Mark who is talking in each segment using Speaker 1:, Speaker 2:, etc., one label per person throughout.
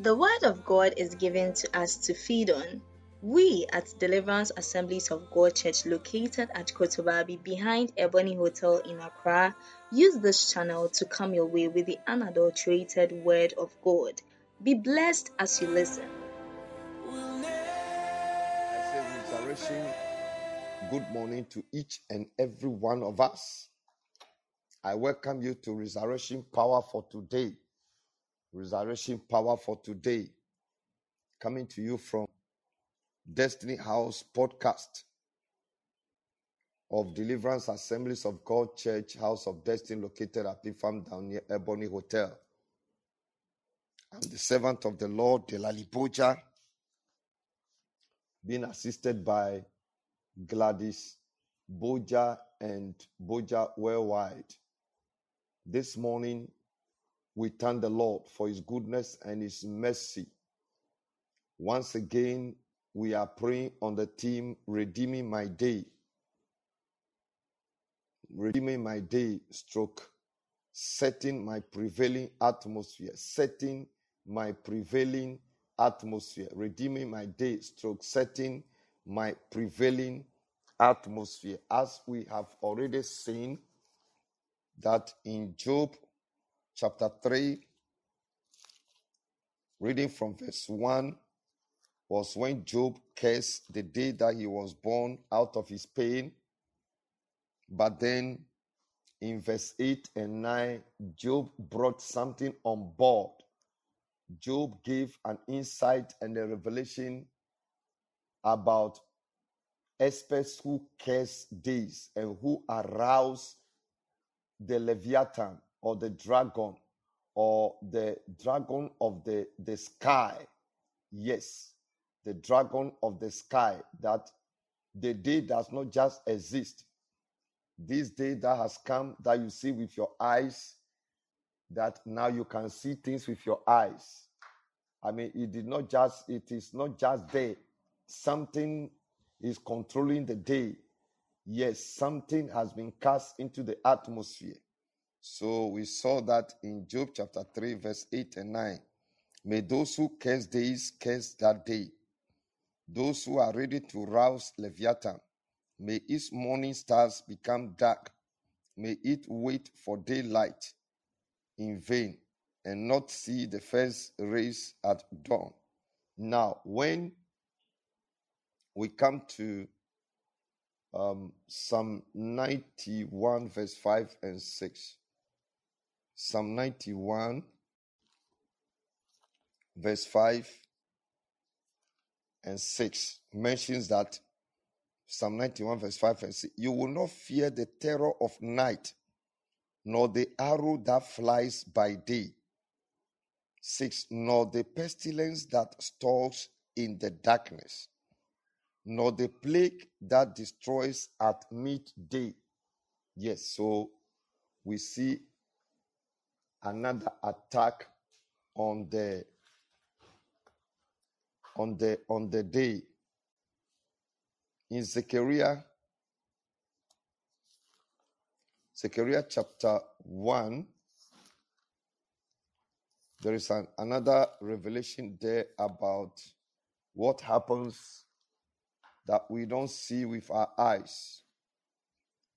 Speaker 1: The Word of God is given to us to feed on. We at Deliverance Assemblies of God Church, located at Kotobabi behind Ebony Hotel in Accra, use this channel to come your way with the unadulterated Word of God. Be blessed as you listen.
Speaker 2: I say resurrection. Good morning to each and every one of us. I welcome you to Resurrection Power for today. Resurrection Power for today. Coming to you from Destiny House podcast of Deliverance Assemblies of God Church, House of Destiny, located at Pig Farm down near Ebony Hotel. I'm the servant of the Lord, Delali Boja, being assisted by Gladys Boja and Boja Worldwide. This morning, we thank the Lord for His goodness and His mercy. Once again, we are praying on the theme Redeeming My Day. Redeeming my day, stroke, setting my prevailing atmosphere, setting my prevailing atmosphere, redeeming my day, stroke, setting my prevailing atmosphere. As we have already seen that in Job chapter 3, reading from verse 1, was when Job cursed the day that he was born out of his pain. But then in verse 8 and 9, Job brought something on board. Job gave an insight and a revelation about experts who curse days and who arouse the Leviathan or the dragon or the dragon of the, the sky. Yes, the dragon of the sky, that the day does not just exist. This day that has come that you see with your eyes, that now you can see things with your eyes. I mean, it did not just, it is not just there. Something is controlling the day. Yes, something has been cast into the atmosphere. So we saw that in Job chapter 3, verse 8 and 9. May those who curse days curse that day. Those who are ready to rouse Leviathan, may its morning stars become dark. May it wait for daylight in vain and not see the first rays at dawn. Now, when we come to um, Psalm 91, verse 5 and 6, Psalm 91, verse 5 and 6 mentions that Psalm 91, verse 5 and 6 You will not fear the terror of night, nor the arrow that flies by day. 6 Nor the pestilence that stalks in the darkness, nor the plague that destroys at midday. Yes, so we see another attack on the on the on the day. In Zechariah Zechariah chapter 1 there is an, another revelation there about what happens that we don't see with our eyes.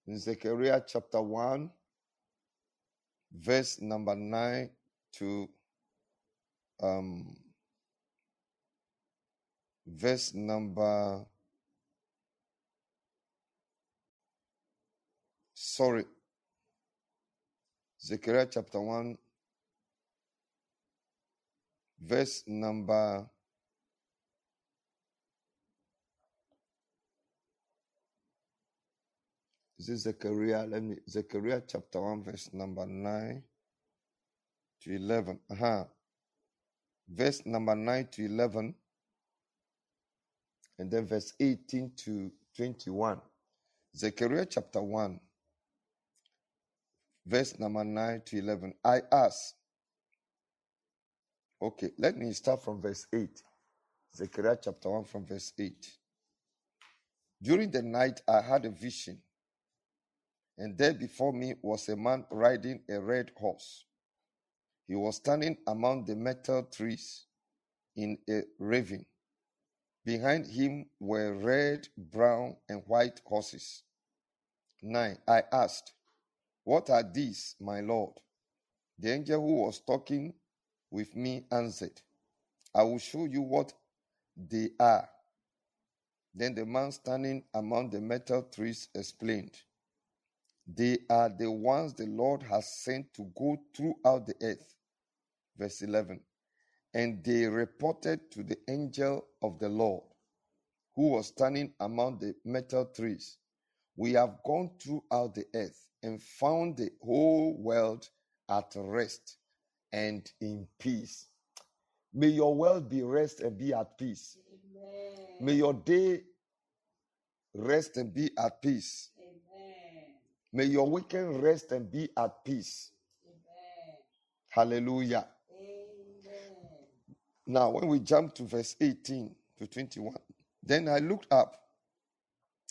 Speaker 2: In Zechariah chapter 1 verse number 9 to um verse number sorry Zechariah chapter 1 verse number is it Zechariah. Let me Zechariah chapter 1 verse number 9 to 11 uh-huh verse number 9 to 11 and then verse 18 to 21 Zechariah chapter 1 verse number 9 to 11 I ask okay let me start from verse 8 Zechariah chapter 1 from verse 8 during the night I had a vision and there before me was a man riding a red horse he was standing among the myrtle trees in a ravine. Behind him were red, brown, and white horses. 9. I asked, What are these, my Lord? The angel who was talking with me answered, I will show you what they are. Then the man standing among the myrtle trees explained, They are the ones the Lord has sent to go throughout the earth. Verse 11. And they reported to the angel of the Lord, who was standing among the myrtle trees, We have gone throughout the earth and found the whole world at rest and in peace. May your world be rest and be at peace. Amen. May your day rest and be at peace. Amen. May your weekend rest and be at peace. Amen. Hallelujah. Now, when we jump to verse 18 to 21, then I looked up,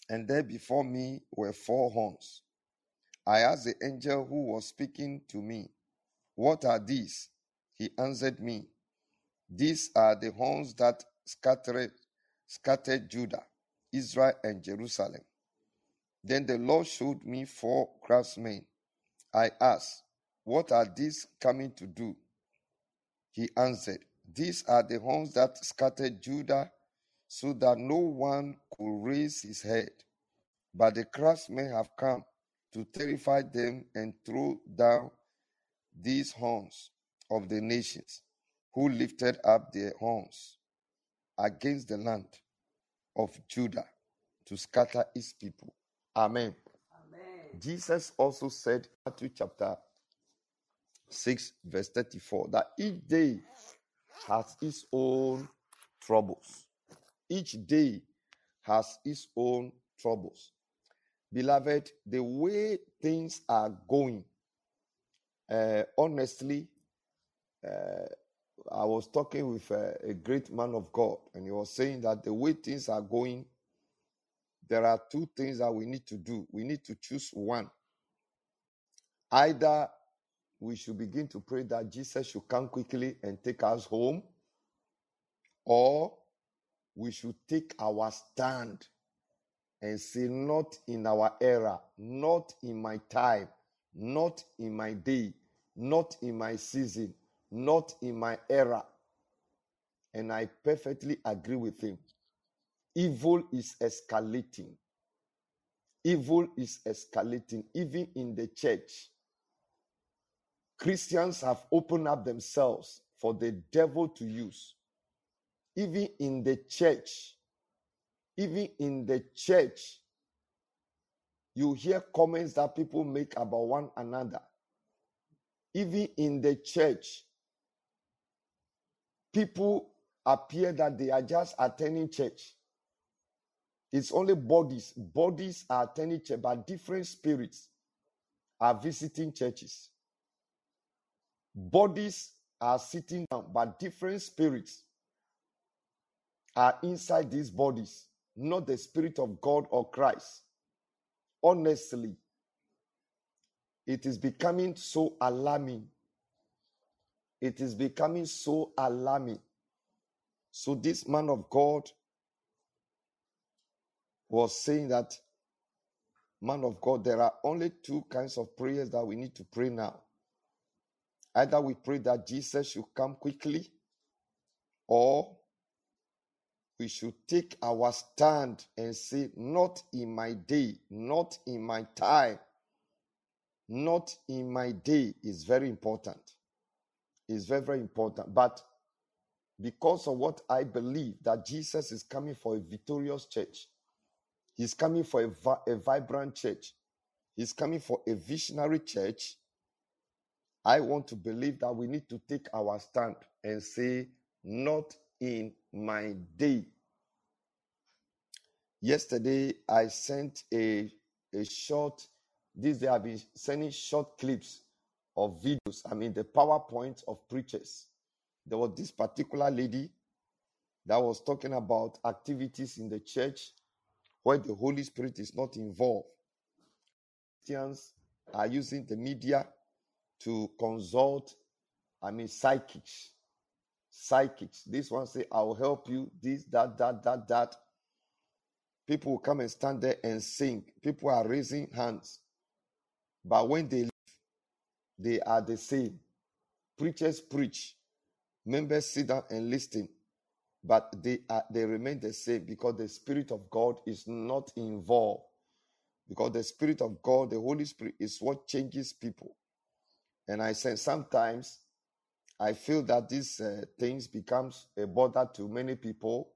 Speaker 2: and there before me were four horns. I asked the angel who was speaking to me, What are these? He answered me, These are the horns that scattered, scattered Judah, Israel, and Jerusalem. Then the Lord showed me four craftsmen. I asked, What are these coming to do? He answered, These are the horns that scattered Judah so that no one could raise his head. But the craftsmen have come to terrify them and throw down these horns of the nations who lifted up their horns against the land of Judah to scatter its people. Amen. Amen. Jesus also said, Matthew chapter 6, verse 34, that each day has its own troubles. Each day has its own troubles. Beloved, the way things are going, uh, honestly, uh, I was talking with a, a, great man of God, and he was saying that the way things are going, there are two things that we need to do. We need to choose one. Either we should begin to pray that Jesus should come quickly and take us home, or we should take our stand and say, Not in our era, not in my time, not in my day, not in my season, not in my era. And I perfectly agree with him. Evil is escalating. Evil is escalating, even in the church. Christians have opened up themselves for the devil to use even in the church, even in the church, you hear comments that people make about one another. Even in the church, people appear that they are just attending church. It's only bodies. Bodies are attending church, but different spirits are visiting churches. Bodies are sitting down, but different spirits are inside these bodies, not the Spirit of God or Christ. Honestly, it is becoming so alarming. It is becoming so alarming. So, this man of God was saying that, man of God, there are only two kinds of prayers that we need to pray now. Either we pray that Jesus should come quickly, or we should take our stand and say, Not in my day, not in my time, not in my day is very important. Is very, very important. But because of what I believe that Jesus is coming for a victorious church, He's coming for a, vi- a vibrant church, He's coming for a visionary church. I want to believe that we need to take our stand and say, Not in my day. Yesterday, I sent a, a short, this day I've been sending short clips of videos, I mean, the PowerPoint of preachers. There was this particular lady that was talking about activities in the church where the Holy Spirit is not involved. Christians are using the media to consult, I mean, psychics psychics. This one say, I'll help you, this, that, that, that, that. People will come and stand there and sing. People are raising hands. But when they leave, they are the same. Preachers preach. Members sit down and listen. But they are they remain the same because the Spirit of God is not involved. Because the Spirit of God, the Holy Spirit, is what changes people. And I say sometimes I feel that these uh, things becomes a bother to many people.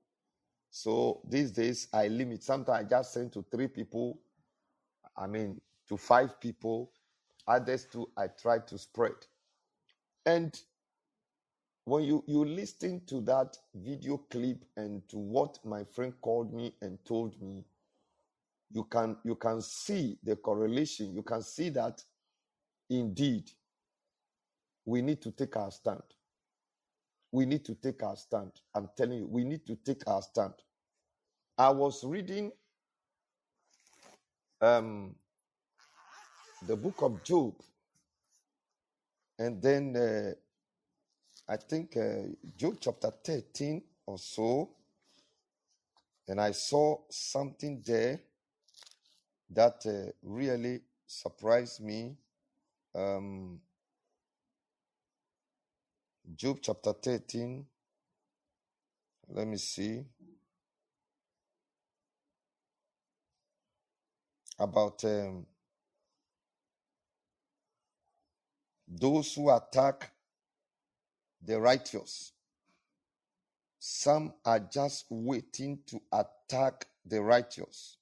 Speaker 2: So these days I limit. Sometimes I just send to three people. I mean to five people. Others too I try to spread. And when you you listen to that video clip and to what my friend called me and told me, you can you can see the correlation. You can see that indeed we need to take our stand. We need to take our stand. I'm telling you, we need to take our stand. I was reading um, the book of Job, and then uh, I think uh, Job chapter 13 or so, and I saw something there that uh, really surprised me. Um, Job chapter 13. Let me see. About um, those who attack the righteous. Some are just waiting to attack the righteous.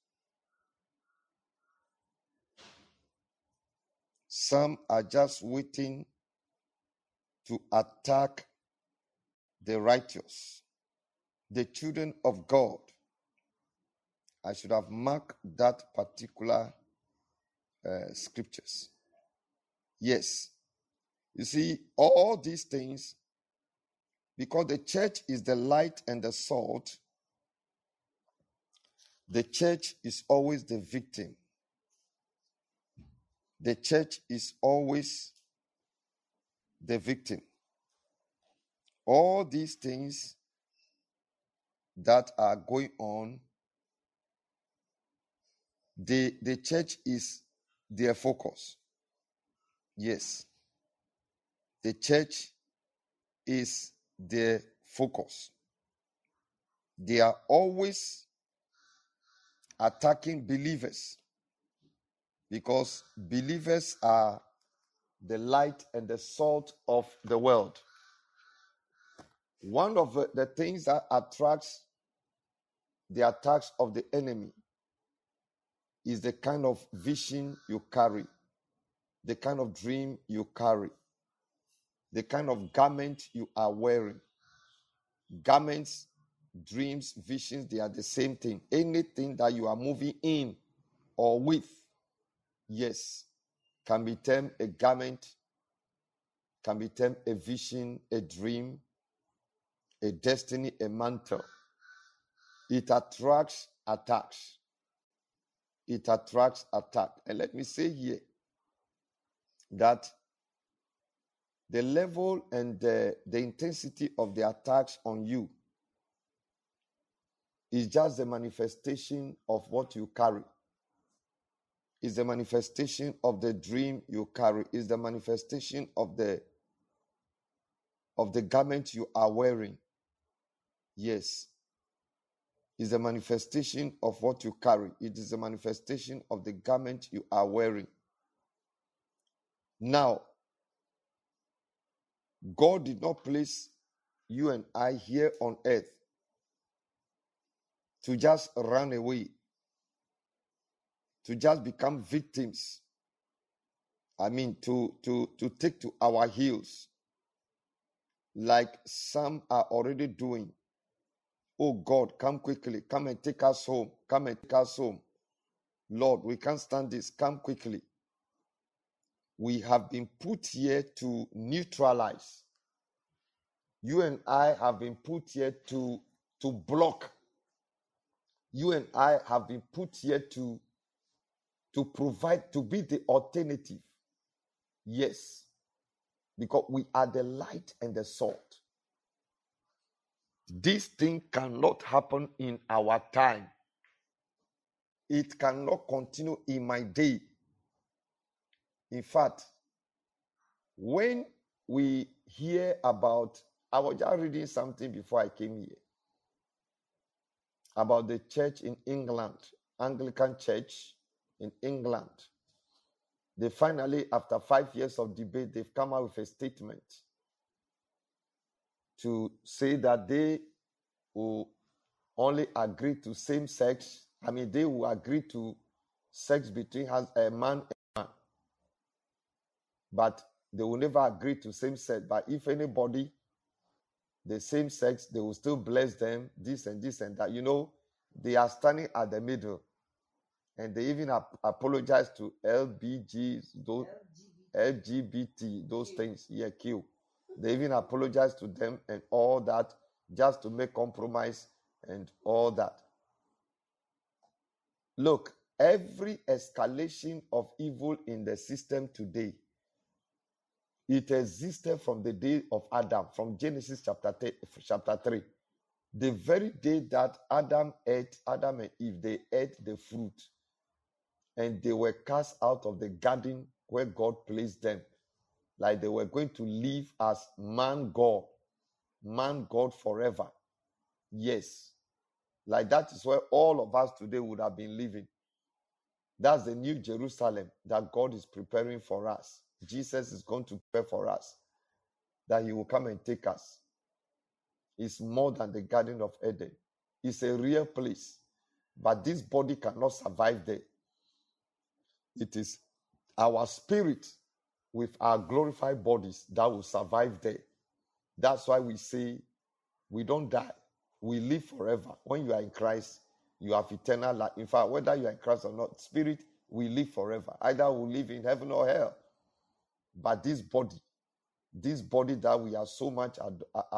Speaker 2: Some are just waiting to attack the righteous, the children of God. I should have marked that particular uh, scriptures. Yes. You see, all these things, because the church is the light and the salt, the church is always the victim. The church is always the victim. All these things that are going on, the, the church is their focus. Yes. The church is their focus. They are always attacking believers because believers are the light and the salt of the world. One of the things that attracts the attacks of the enemy is the kind of vision you carry, the kind of dream you carry, the kind of garment you are wearing. Garments, dreams, visions, they are the same thing. Anything that you are moving in or with, yes, can be termed a garment, can be termed a vision, a dream, a destiny, a mantle. It attracts attacks. It attracts attack. And let me say here that the level and the, the intensity of the attacks on you is just the manifestation of what you carry. Is the manifestation of the dream you carry. Is the manifestation of the of the garment you are wearing. Yes. Is the manifestation of what you carry. It is the manifestation of the garment you are wearing. Now god did not place you and i here on earth to just run away to just become victims. I mean, to, to, to take to our heels, like some are already doing. Oh God, come quickly. Come and take us home. Come and take us home. Lord, we can't stand this. Come quickly. We have been put here to neutralize. You and I have been put here to, to block. You and I have been put here to to provide, to be the alternative. Yes, because we are the light and the salt. This thing cannot happen in our time. It cannot continue in my day. In fact, when we hear about, I was just reading something before I came here about the church in England, Anglican church in England. They finally, after five years of debate, they've come out with a statement to say that they will only agree to same sex. I mean, they will agree to sex between a man but they will never agree to same sex. But if anybody, the same sex, they will still bless them, this and this and that. You know, they are standing at the middle. And they even ap- apologize to LBGs, those LGBT, those things, yeah, Q. They even apologize to them and all that just to make compromise and all that. Look, every escalation of evil in the system today, it existed from the day of Adam, from Genesis chapter, chapter 3. The very day that Adam ate, Adam and Eve, they ate the fruit and they were cast out of the garden where God placed them. Like they were going to live as man God, man God forever. Yes. Like that is where all of us today would have been living. That's the new Jerusalem that God is preparing for us. Jesus is going to prepare for us that he will come and take us. It's more than the Garden of Eden. It's a real place. But this body cannot survive there. It is our spirit with our glorified bodies that will survive there. That's why we say we don't die, we live forever. When you are in Christ, you have eternal life. In fact, whether you are in Christ or not, spirit we live forever. Either we live in heaven or hell. But this body, this body that we are so much,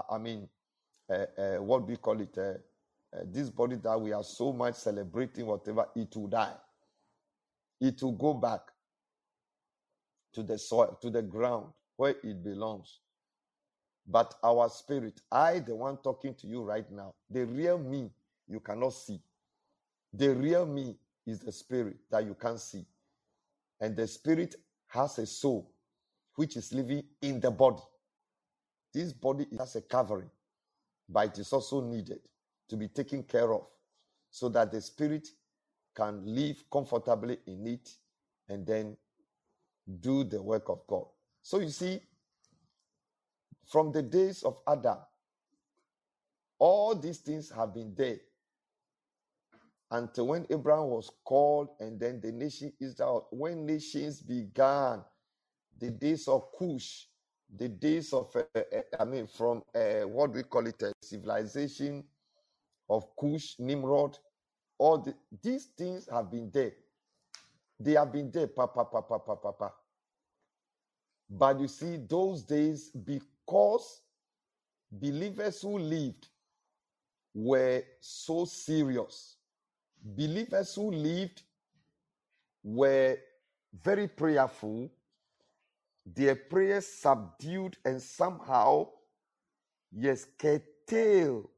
Speaker 2: I mean, uh, uh, what do we call it? Uh, this body that we are so much celebrating, whatever, it will die. It will go back to the soil, to the ground where it belongs. But our spirit, I, the one talking to you right now, the real me, you cannot see. The real me is the spirit that you can't see. And the spirit has a soul which is living in the body. This body has a covering, but it is also needed to be taken care of so that the spirit can live comfortably in it and then do the work of God. So you see, from the days of Adam, all these things have been there until when Abraham was called, and then the nation Israel, when nations began, the days of Kush, the days of, uh, uh, I mean, from uh, what we call it, a civilization of Kush, Nimrod, all the, these things have been there. They have been there, papa, papa, papa, papa. But you see, those days, because believers who lived were so serious, believers who lived were very prayerful, their prayers subdued and somehow, yes, curtail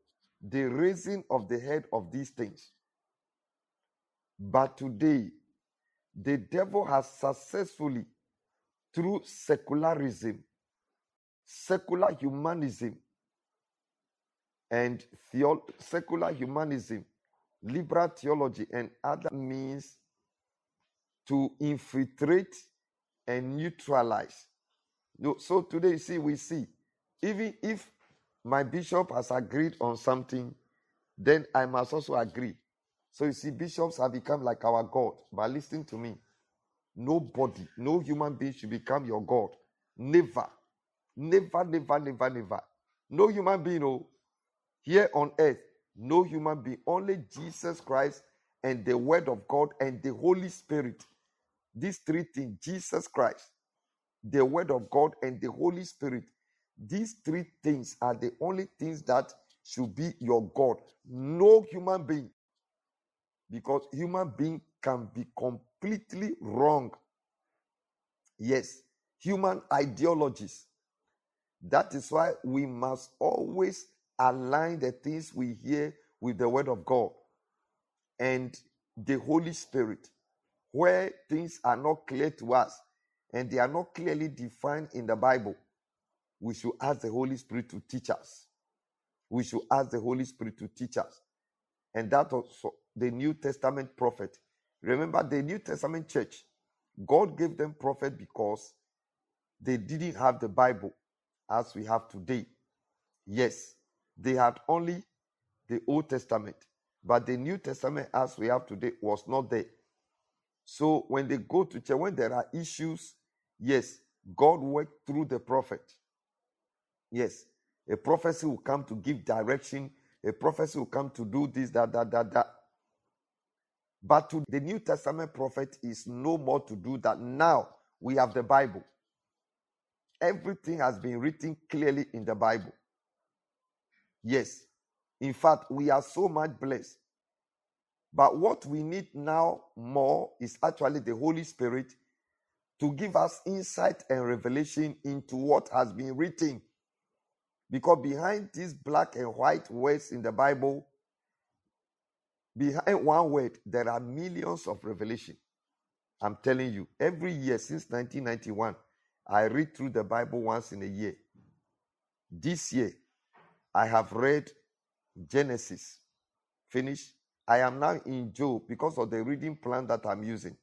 Speaker 2: the raising of the head of these things. But today, the devil has successfully, through secularism, secular humanism, and theo- secular humanism, liberal theology, and other means to infiltrate and neutralize. So today, see, we see, even if my bishop has agreed on something, then I must also agree. So you see, bishops have become like our God. But listen to me. Nobody, no human being should become your God. Never. Never, never, never, never. No human being, no. Here on earth, no human being. Only Jesus Christ and the Word of God and the Holy Spirit. These three things Jesus Christ, the Word of God, and the Holy Spirit. These three things are the only things that should be your God. No human being because human being can be completely wrong yes human ideologies that is why we must always align the things we hear with the Word of God and the Holy Spirit. Where things are not clear to us and they are not clearly defined in the Bible, we should ask the Holy Spirit to teach us. We should ask the Holy Spirit to teach us. And that also the New Testament prophet. Remember, the New Testament church, God gave them prophet because they didn't have the Bible as we have today. Yes, they had only the Old Testament, but the New Testament as we have today was not there. So when they go to church, when there are issues, yes, God worked through the prophet. Yes, a prophecy will come to give direction. A prophecy will come to do this, that, that, that, that. But to the New Testament prophet is no more to do that. Now we have the Bible. Everything has been written clearly in the Bible. Yes. In fact, we are so much blessed. But what we need now more is actually the Holy Spirit to give us insight and revelation into what has been written. Because behind these black and white words in the Bible, behind one word, there are millions of revelation. I'm telling you, every year since 1991, I read through the Bible once in a year. This year, I have read Genesis. Finish. I am now in Job because of the reading plan that I'm using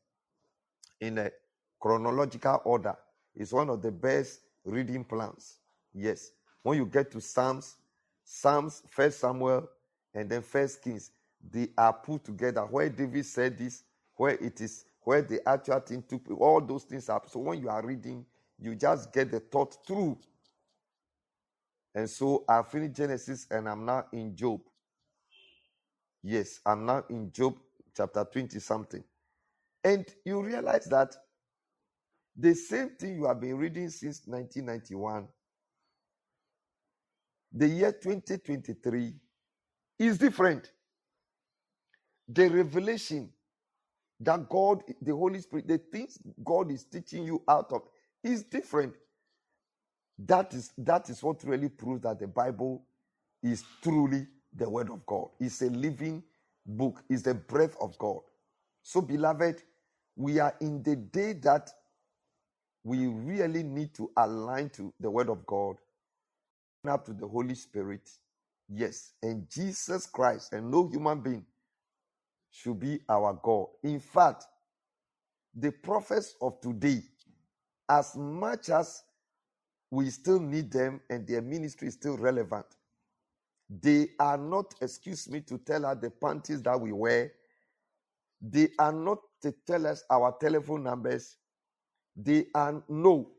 Speaker 2: in a chronological order. It's one of the best reading plans. Yes. When you get to Psalms, Psalms, First Samuel, and then First Kings, they are put together. Where David said this, where it is, where the actual thing took, all those things are. So when you are reading, you just get the thought through. And so I finished Genesis and I'm now in Job. Yes, I'm now in Job chapter 20 something. And you realize that the same thing you have been reading since 1991, the year 2023 is different. The revelation that God, the Holy Spirit, the things God is teaching you out of is different. That is that is what really proves that the Bible is truly the word of God. It's a living book. It's the breath of God. So, beloved, we are in the day that we really need to align to the word of God, up to the Holy Spirit. Yes, and Jesus Christ and no human being should be our God. In fact, the prophets of today as much as we still need them and their ministry is still relevant, they are not, excuse me, to tell us the panties that we wear. They are not to tell us our telephone numbers. They are no.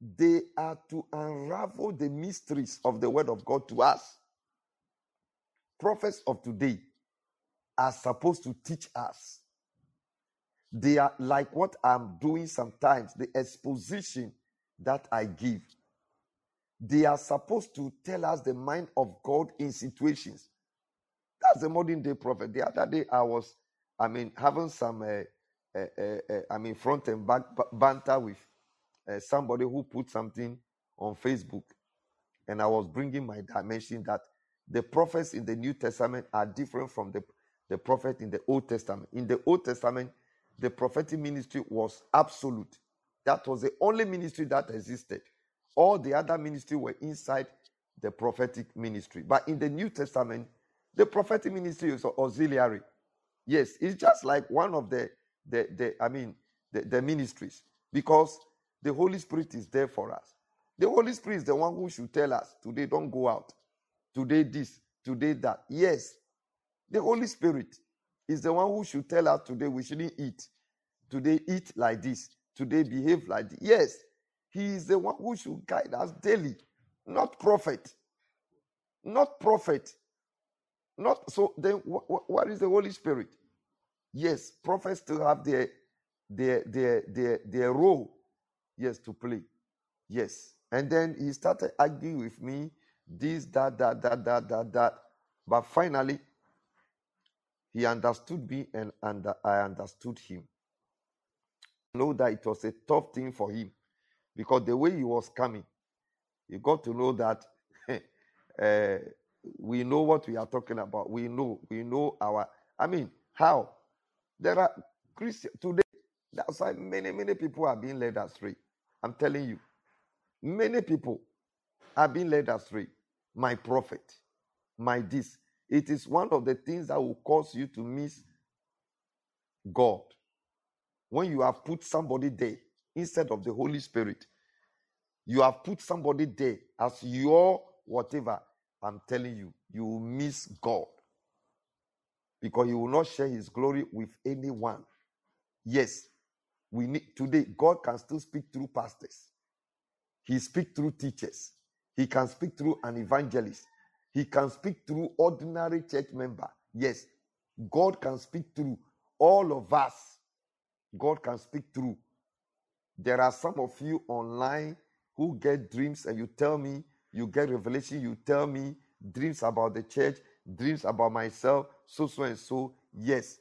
Speaker 2: They are to unravel the mysteries of the word of God to us. Prophets of today are supposed to teach us they are like what I'm doing sometimes, the exposition that I give. They are supposed to tell us the mind of God in situations. That's the modern day prophet. The other day, I was, I mean, having some, uh, uh, uh, I mean, front and back banter with somebody who put something on Facebook. And I was bringing my dimension that the prophets in the New Testament are different from the, the prophet in the Old Testament. In the Old Testament, the prophetic ministry was absolute. That was the only ministry that existed. All the other ministry were inside the prophetic ministry. But in the New Testament, the prophetic ministry is auxiliary. Yes, it's just like one of the the, the I mean the, the ministries because the Holy Spirit is there for us. The Holy Spirit is the one who should tell us today, don't go out. Today, this, today, that. Yes, the Holy Spirit is the one who should tell us today we shouldn't eat. Today, eat like this. Today, behave like this. Yes, he is the one who should guide us daily, not prophet. Not prophet. Not so. Then, wh- wh- what is the Holy Spirit? Yes, prophets still have their their their their their role. Yes, to play. Yes, and then he started arguing with me. This, that, that, that, that, that, that. But finally, he understood me and, and I understood him. Know that it was a tough thing for him because the way he was coming, you got to know that uh, we know what we are talking about. We know, we know our. I mean, how there are Christians today. That's why many, many people are being led astray. I'm telling you, many people are being led astray. My prophet, my this. It is one of the things that will cause you to miss God. When you have put somebody there instead of the Holy Spirit, you have put somebody there as your whatever. I'm telling you, you will miss God because He will not share His glory with anyone. Yes, we need today. God can still speak through pastors. He speak through teachers. He can speak through an evangelist. He can speak through ordinary church member. Yes, God can speak through all of us. God can speak through. There are some of you online who get dreams and you tell me, you get revelation, you tell me dreams about the church, dreams about myself, so, so, and so. Yes.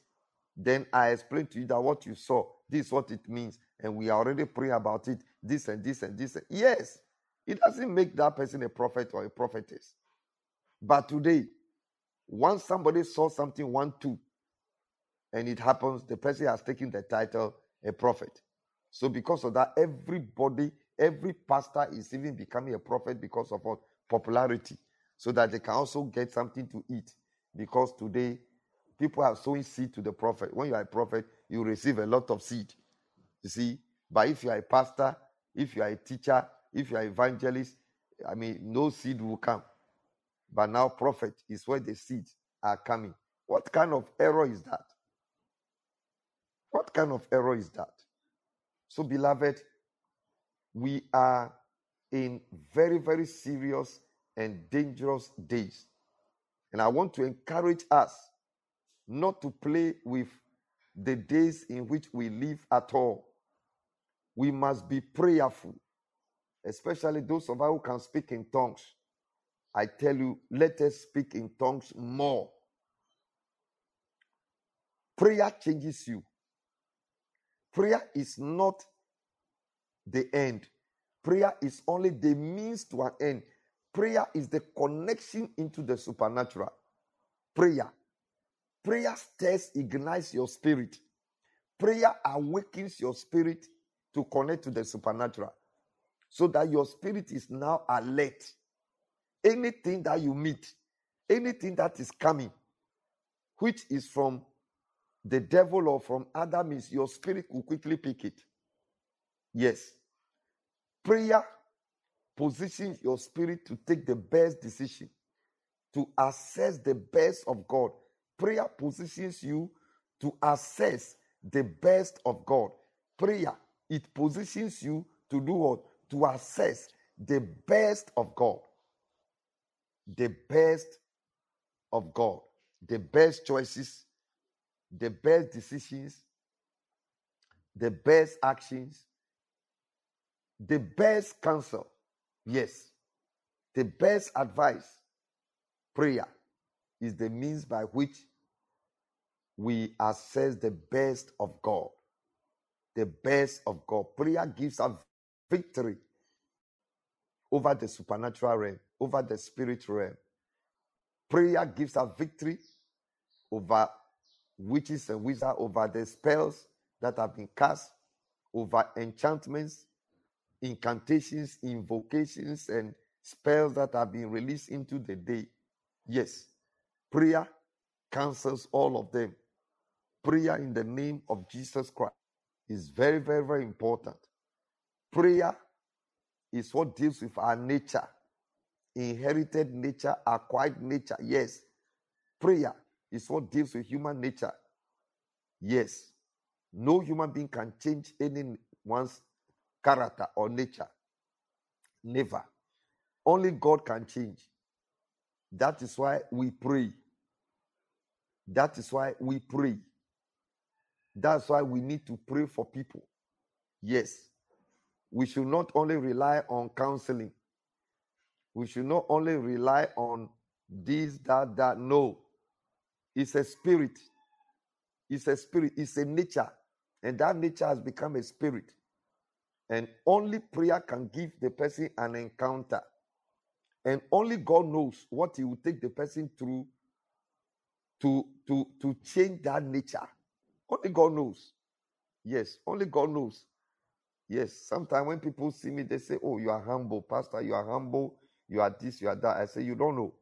Speaker 2: Then I explain to you that what you saw, this is what it means. And we already pray about it, this and this and this. Yes. It doesn't make that person a prophet or a prophetess. But today, once somebody saw something, one, two, and it happens, the person has taken the title a prophet. So because of that, everybody, every pastor is even becoming a prophet because of what? Popularity. So that they can also get something to eat. Because today, people are sowing seed to the prophet. When you are a prophet, you receive a lot of seed. You see? But if you are a pastor, if you are a teacher, if you are evangelist, I mean, no seed will come. But now prophet is where the seeds are coming. What kind of error is that? What kind of error is that? So, beloved, we are in very, very serious and dangerous days. And I want to encourage us not to play with the days in which we live at all. We must be prayerful, especially those of us who can speak in tongues. I tell you, let us speak in tongues more. Prayer changes you. Prayer is not the end. Prayer is only the means to an end. Prayer is the connection into the supernatural. Prayer. Prayer stirs, ignites your spirit. Prayer awakens your spirit to connect to the supernatural so that your spirit is now alert. Anything that you meet, anything that is coming, which is from the devil or from Adam is your spirit will quickly pick it. Yes. Prayer positions your spirit to take the best decision, to assess the best of God. Prayer positions you to assess the best of God. Prayer, it positions you to do what? To assess the best of God. The best of God. The best choices the best decisions, the best actions, the best counsel. Yes, the best advice. Prayer is the means by which we assess the best of God. The best of God. Prayer gives us victory over the supernatural realm, over the spirit realm. Prayer gives us victory over witches and wizards, over the spells that have been cast, over enchantments, incantations, invocations, and spells that have been released into the day. Yes, prayer cancels all of them. Prayer in the name of Jesus Christ is very, very, very important. Prayer is what deals with our nature, inherited nature, acquired nature. Yes, prayer is what deals with human nature. Yes, no human being can change anyone's character or nature. Never. Only God can change. That is why we pray. That is why we pray. That's why we need to pray for people. Yes. We should not only rely on counseling. We should not only rely on this, that, that. No. It's a spirit. It's a spirit. It's a nature. And that nature has become a spirit. And only prayer can give the person an encounter. And only God knows what He will take the person through to, to, to change that nature. Only God knows. Yes, only God knows. Yes, sometimes when people see me, they say, Oh, you are humble, Pastor, you are humble, you are this, you are that. I say, You don't know.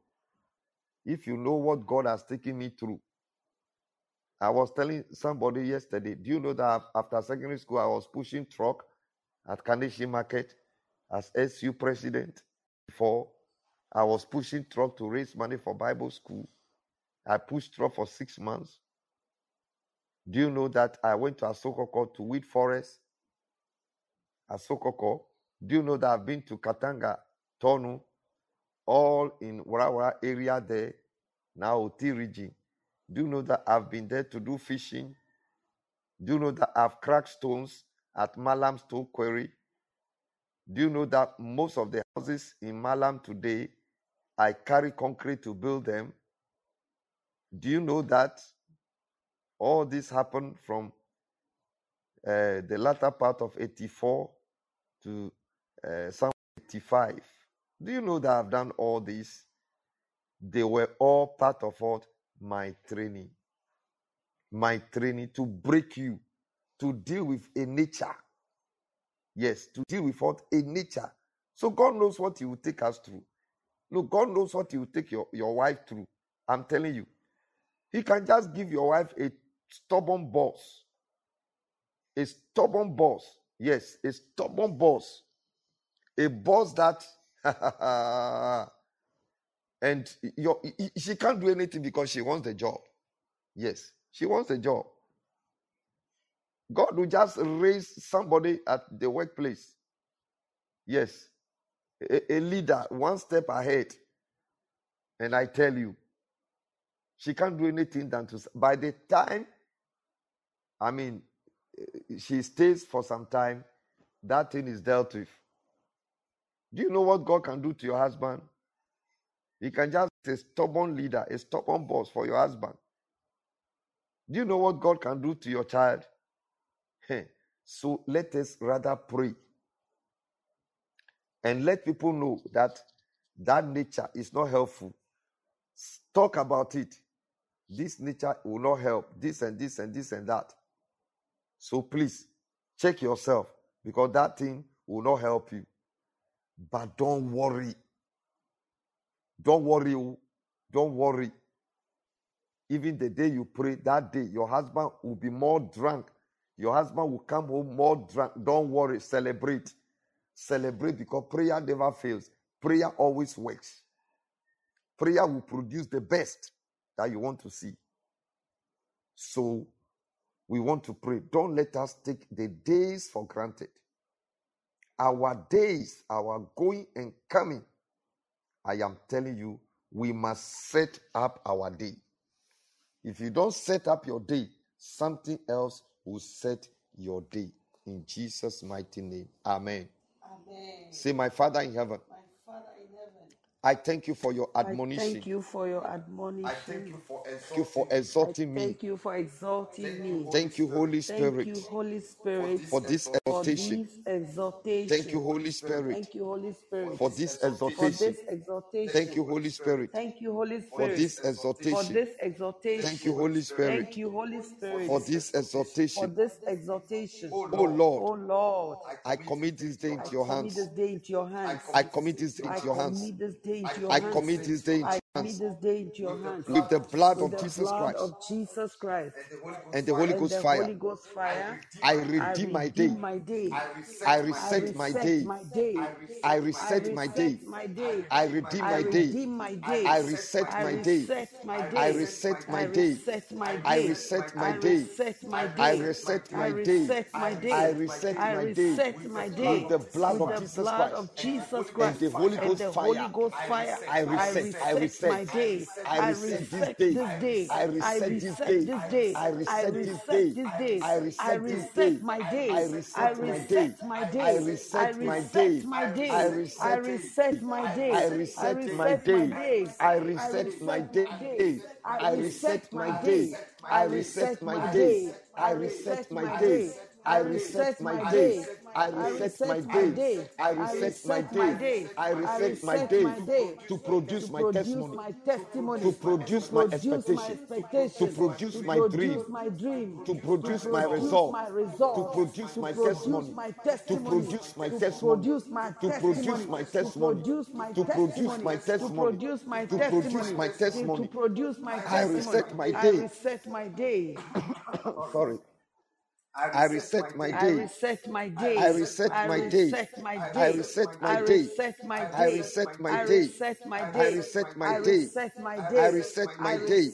Speaker 2: If you know what God has taken me through, I was telling somebody yesterday, do you know that after secondary school, I was pushing truck at Kaneshie Market as SU president? Before, I was pushing truck to raise money for Bible school. I pushed truck for six months. Do you know that I went to Asokoko to weed forest? Asokoko. Do you know that I've been to Katanga, Tonu, all in Warawa area there, now Oti region. Do you know that I've been there to do fishing? Do you know that I've cracked stones at Malam Stone Quarry? Do you know that most of the houses in Malam today, I carry concrete to build them? Do you know that all this happened from uh, the latter part of 84 to uh, some 85? Do you know that I've done all this? They were all part of what? My training. My training to break you, to deal with a nature. Yes, to deal with what? A nature. So God knows what He will take us through. Look, God knows what He will take your, your wife through. I'm telling you. He can just give your wife a stubborn boss. A stubborn boss. Yes, a stubborn boss. A boss that and your, she can't do anything because she wants the job. Yes, she wants the job. God will just raise somebody at the workplace. Yes, a, a leader one step ahead. And I tell you, she can't do anything than to. By the time, I mean, eh, she stays for some time, that thing is dealt with. Do you know what God can do to your husband? He can just a stubborn leader, a stubborn boss for your husband. Do you know what God can do to your child? So let us rather pray and let people know that that nature is not helpful. Talk about it. This nature will not help. This and this and this and that. So please check yourself because that thing will not help you. But don't worry. Don't worry. oh. Don't worry. Even the day you pray, that day, your husband will be more drunk. Your husband will come home more drunk. Don't worry. Celebrate. Celebrate because prayer never fails. Prayer always works. Prayer will produce the best that you want to see. So we want to pray. Don't let us take the days for granted. Our days, our going and coming, I am telling you, we must set up our day. If you don't set up your day, something else will set your day. In Jesus' mighty name. Amen.
Speaker 3: Amen.
Speaker 2: Say, My Father in heaven,
Speaker 3: My Father in heaven,
Speaker 2: I thank you for your
Speaker 3: I thank you for your
Speaker 2: I thank you for Thank you for exalting me.
Speaker 3: thank you for exalting me.
Speaker 2: Thank you, Holy Spirit.
Speaker 3: Thank you, Holy Spirit,
Speaker 2: for this
Speaker 3: for
Speaker 2: exaltation. Thank you, Holy Spirit,
Speaker 3: Thank you, Holy Spirit,
Speaker 2: for this
Speaker 3: for
Speaker 2: exaltation. Thank you, Holy Spirit,
Speaker 3: Thank you, Holy
Speaker 2: for
Speaker 3: Spirit,
Speaker 2: this
Speaker 3: for this exaltation.
Speaker 2: Thank you, Holy Spirit,
Speaker 3: Thank you, Holy Spirit,
Speaker 2: for this
Speaker 3: exhortation.
Speaker 2: for
Speaker 3: this exaltation.
Speaker 2: Oh Lord,
Speaker 3: Oh Lord,
Speaker 2: I commit this day into your hands.
Speaker 3: I commit this day into your hands.
Speaker 2: I commit this day into your hands.
Speaker 3: Day into your
Speaker 2: I
Speaker 3: hands.
Speaker 2: commit this day into
Speaker 3: I
Speaker 2: your
Speaker 3: commit
Speaker 2: hands
Speaker 3: this day into your hands.
Speaker 2: with the blood
Speaker 3: With
Speaker 2: of
Speaker 3: the
Speaker 2: Jesus
Speaker 3: blood
Speaker 2: Christ
Speaker 3: of Jesus Christ
Speaker 2: and the Holy
Speaker 3: and
Speaker 2: Ghost
Speaker 3: the
Speaker 2: fire.
Speaker 3: Holy Ghost fire.
Speaker 2: I redeem my day.
Speaker 3: redeem my day.
Speaker 2: I reset my day.
Speaker 3: my day.
Speaker 2: I reset my day.
Speaker 3: my day.
Speaker 2: I redeem
Speaker 3: I
Speaker 2: my day.
Speaker 3: redeem my day.
Speaker 2: I reset
Speaker 3: I
Speaker 2: my day.
Speaker 3: I reset my
Speaker 2: I
Speaker 3: day.
Speaker 2: reset
Speaker 3: I
Speaker 2: my day.
Speaker 3: reset my
Speaker 2: I
Speaker 3: day.
Speaker 2: reset my
Speaker 3: I
Speaker 2: day.
Speaker 3: reset my
Speaker 2: I
Speaker 3: day.
Speaker 2: reset
Speaker 3: I
Speaker 2: my day.
Speaker 3: reset my
Speaker 2: I
Speaker 3: day.
Speaker 2: reset
Speaker 3: I
Speaker 2: my day
Speaker 3: reset my day
Speaker 2: with the blood
Speaker 3: with
Speaker 2: of
Speaker 3: the
Speaker 2: Jesus
Speaker 3: blood
Speaker 2: Christ
Speaker 3: of Jesus
Speaker 2: and the Holy
Speaker 3: and
Speaker 2: Ghost
Speaker 3: the Holy
Speaker 2: fire.
Speaker 3: Ghost fire.
Speaker 2: I
Speaker 3: I
Speaker 2: reset. I
Speaker 3: reset my
Speaker 2: reset.
Speaker 3: day.
Speaker 2: I
Speaker 3: I
Speaker 2: reset this day. I
Speaker 3: I
Speaker 2: reset this day. I
Speaker 3: I
Speaker 2: reset this day. I
Speaker 3: I
Speaker 2: reset this day.
Speaker 3: my
Speaker 2: I
Speaker 3: day. I
Speaker 2: reset my day.
Speaker 3: reset my
Speaker 2: I
Speaker 3: day. I
Speaker 2: reset my
Speaker 3: reset
Speaker 2: day. I reset
Speaker 3: reset my
Speaker 2: I
Speaker 3: day. I
Speaker 2: reset my
Speaker 3: reset
Speaker 2: day.
Speaker 3: day.
Speaker 2: I
Speaker 3: I
Speaker 2: reset my
Speaker 3: reset
Speaker 2: day. I
Speaker 3: I
Speaker 2: reset
Speaker 3: reset
Speaker 2: my
Speaker 3: my
Speaker 2: day.
Speaker 3: day.
Speaker 2: I
Speaker 3: I
Speaker 2: reset
Speaker 3: reset
Speaker 2: my
Speaker 3: my
Speaker 2: day.
Speaker 3: day.
Speaker 2: I
Speaker 3: I
Speaker 2: reset
Speaker 3: reset
Speaker 2: my
Speaker 3: my
Speaker 2: day.
Speaker 3: day.
Speaker 2: I reset my day. I reset my day. I reset my day. I reset my day to produce my testimony, to produce my expectation, to produce my dream, to produce my result, to produce my testimony, to produce my testimony, to produce my testimony,
Speaker 3: to produce my testimony,
Speaker 2: produce my
Speaker 3: to produce my
Speaker 2: to produce my
Speaker 3: testimony, to produce my
Speaker 2: I
Speaker 3: testimony.
Speaker 2: reset my
Speaker 3: I reset my day.
Speaker 2: Sorry. I reset my
Speaker 3: I reset my day.
Speaker 2: I reset my day.
Speaker 3: reset my day.
Speaker 2: I reset my day.
Speaker 3: reset my day.
Speaker 2: I reset my day. I reset my day.
Speaker 3: reset my day.
Speaker 2: I reset my day.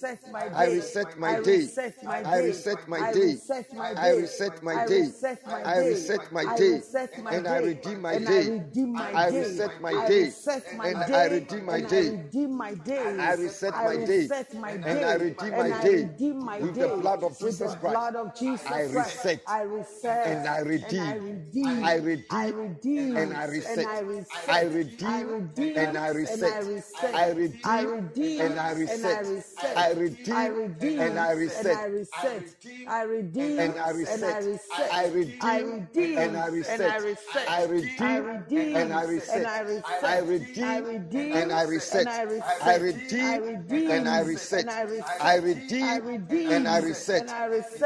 Speaker 2: I reset my day. I reset my day. I reset my day. I reset my day. And I redeem my day.
Speaker 3: I redeem my
Speaker 2: I
Speaker 3: day.
Speaker 2: reset my day. And. I redeem my day.
Speaker 3: I redeem my day.
Speaker 2: I reset my day. And. I redeem my day with the blood of Jesus Christ.
Speaker 3: blood of Jesus
Speaker 2: I
Speaker 3: Christ.
Speaker 2: Reset.
Speaker 3: I reset.
Speaker 2: And I redeem.
Speaker 3: And I redeem.
Speaker 2: I redeem.
Speaker 3: I redeem.
Speaker 2: And I reset.
Speaker 3: And I reset.
Speaker 2: I redeem.
Speaker 3: I redeem.
Speaker 2: And I reset.
Speaker 3: And I reset.
Speaker 2: I redeem. And I reset. I redeem. And I reset.
Speaker 3: I redeem.
Speaker 2: And I reset. I redeem. And I reset.
Speaker 3: I
Speaker 2: redeem. And I reset.
Speaker 3: I
Speaker 2: redeem. And I reset.
Speaker 3: I
Speaker 2: redeem. And I reset.
Speaker 3: I
Speaker 2: redeem. And I reset.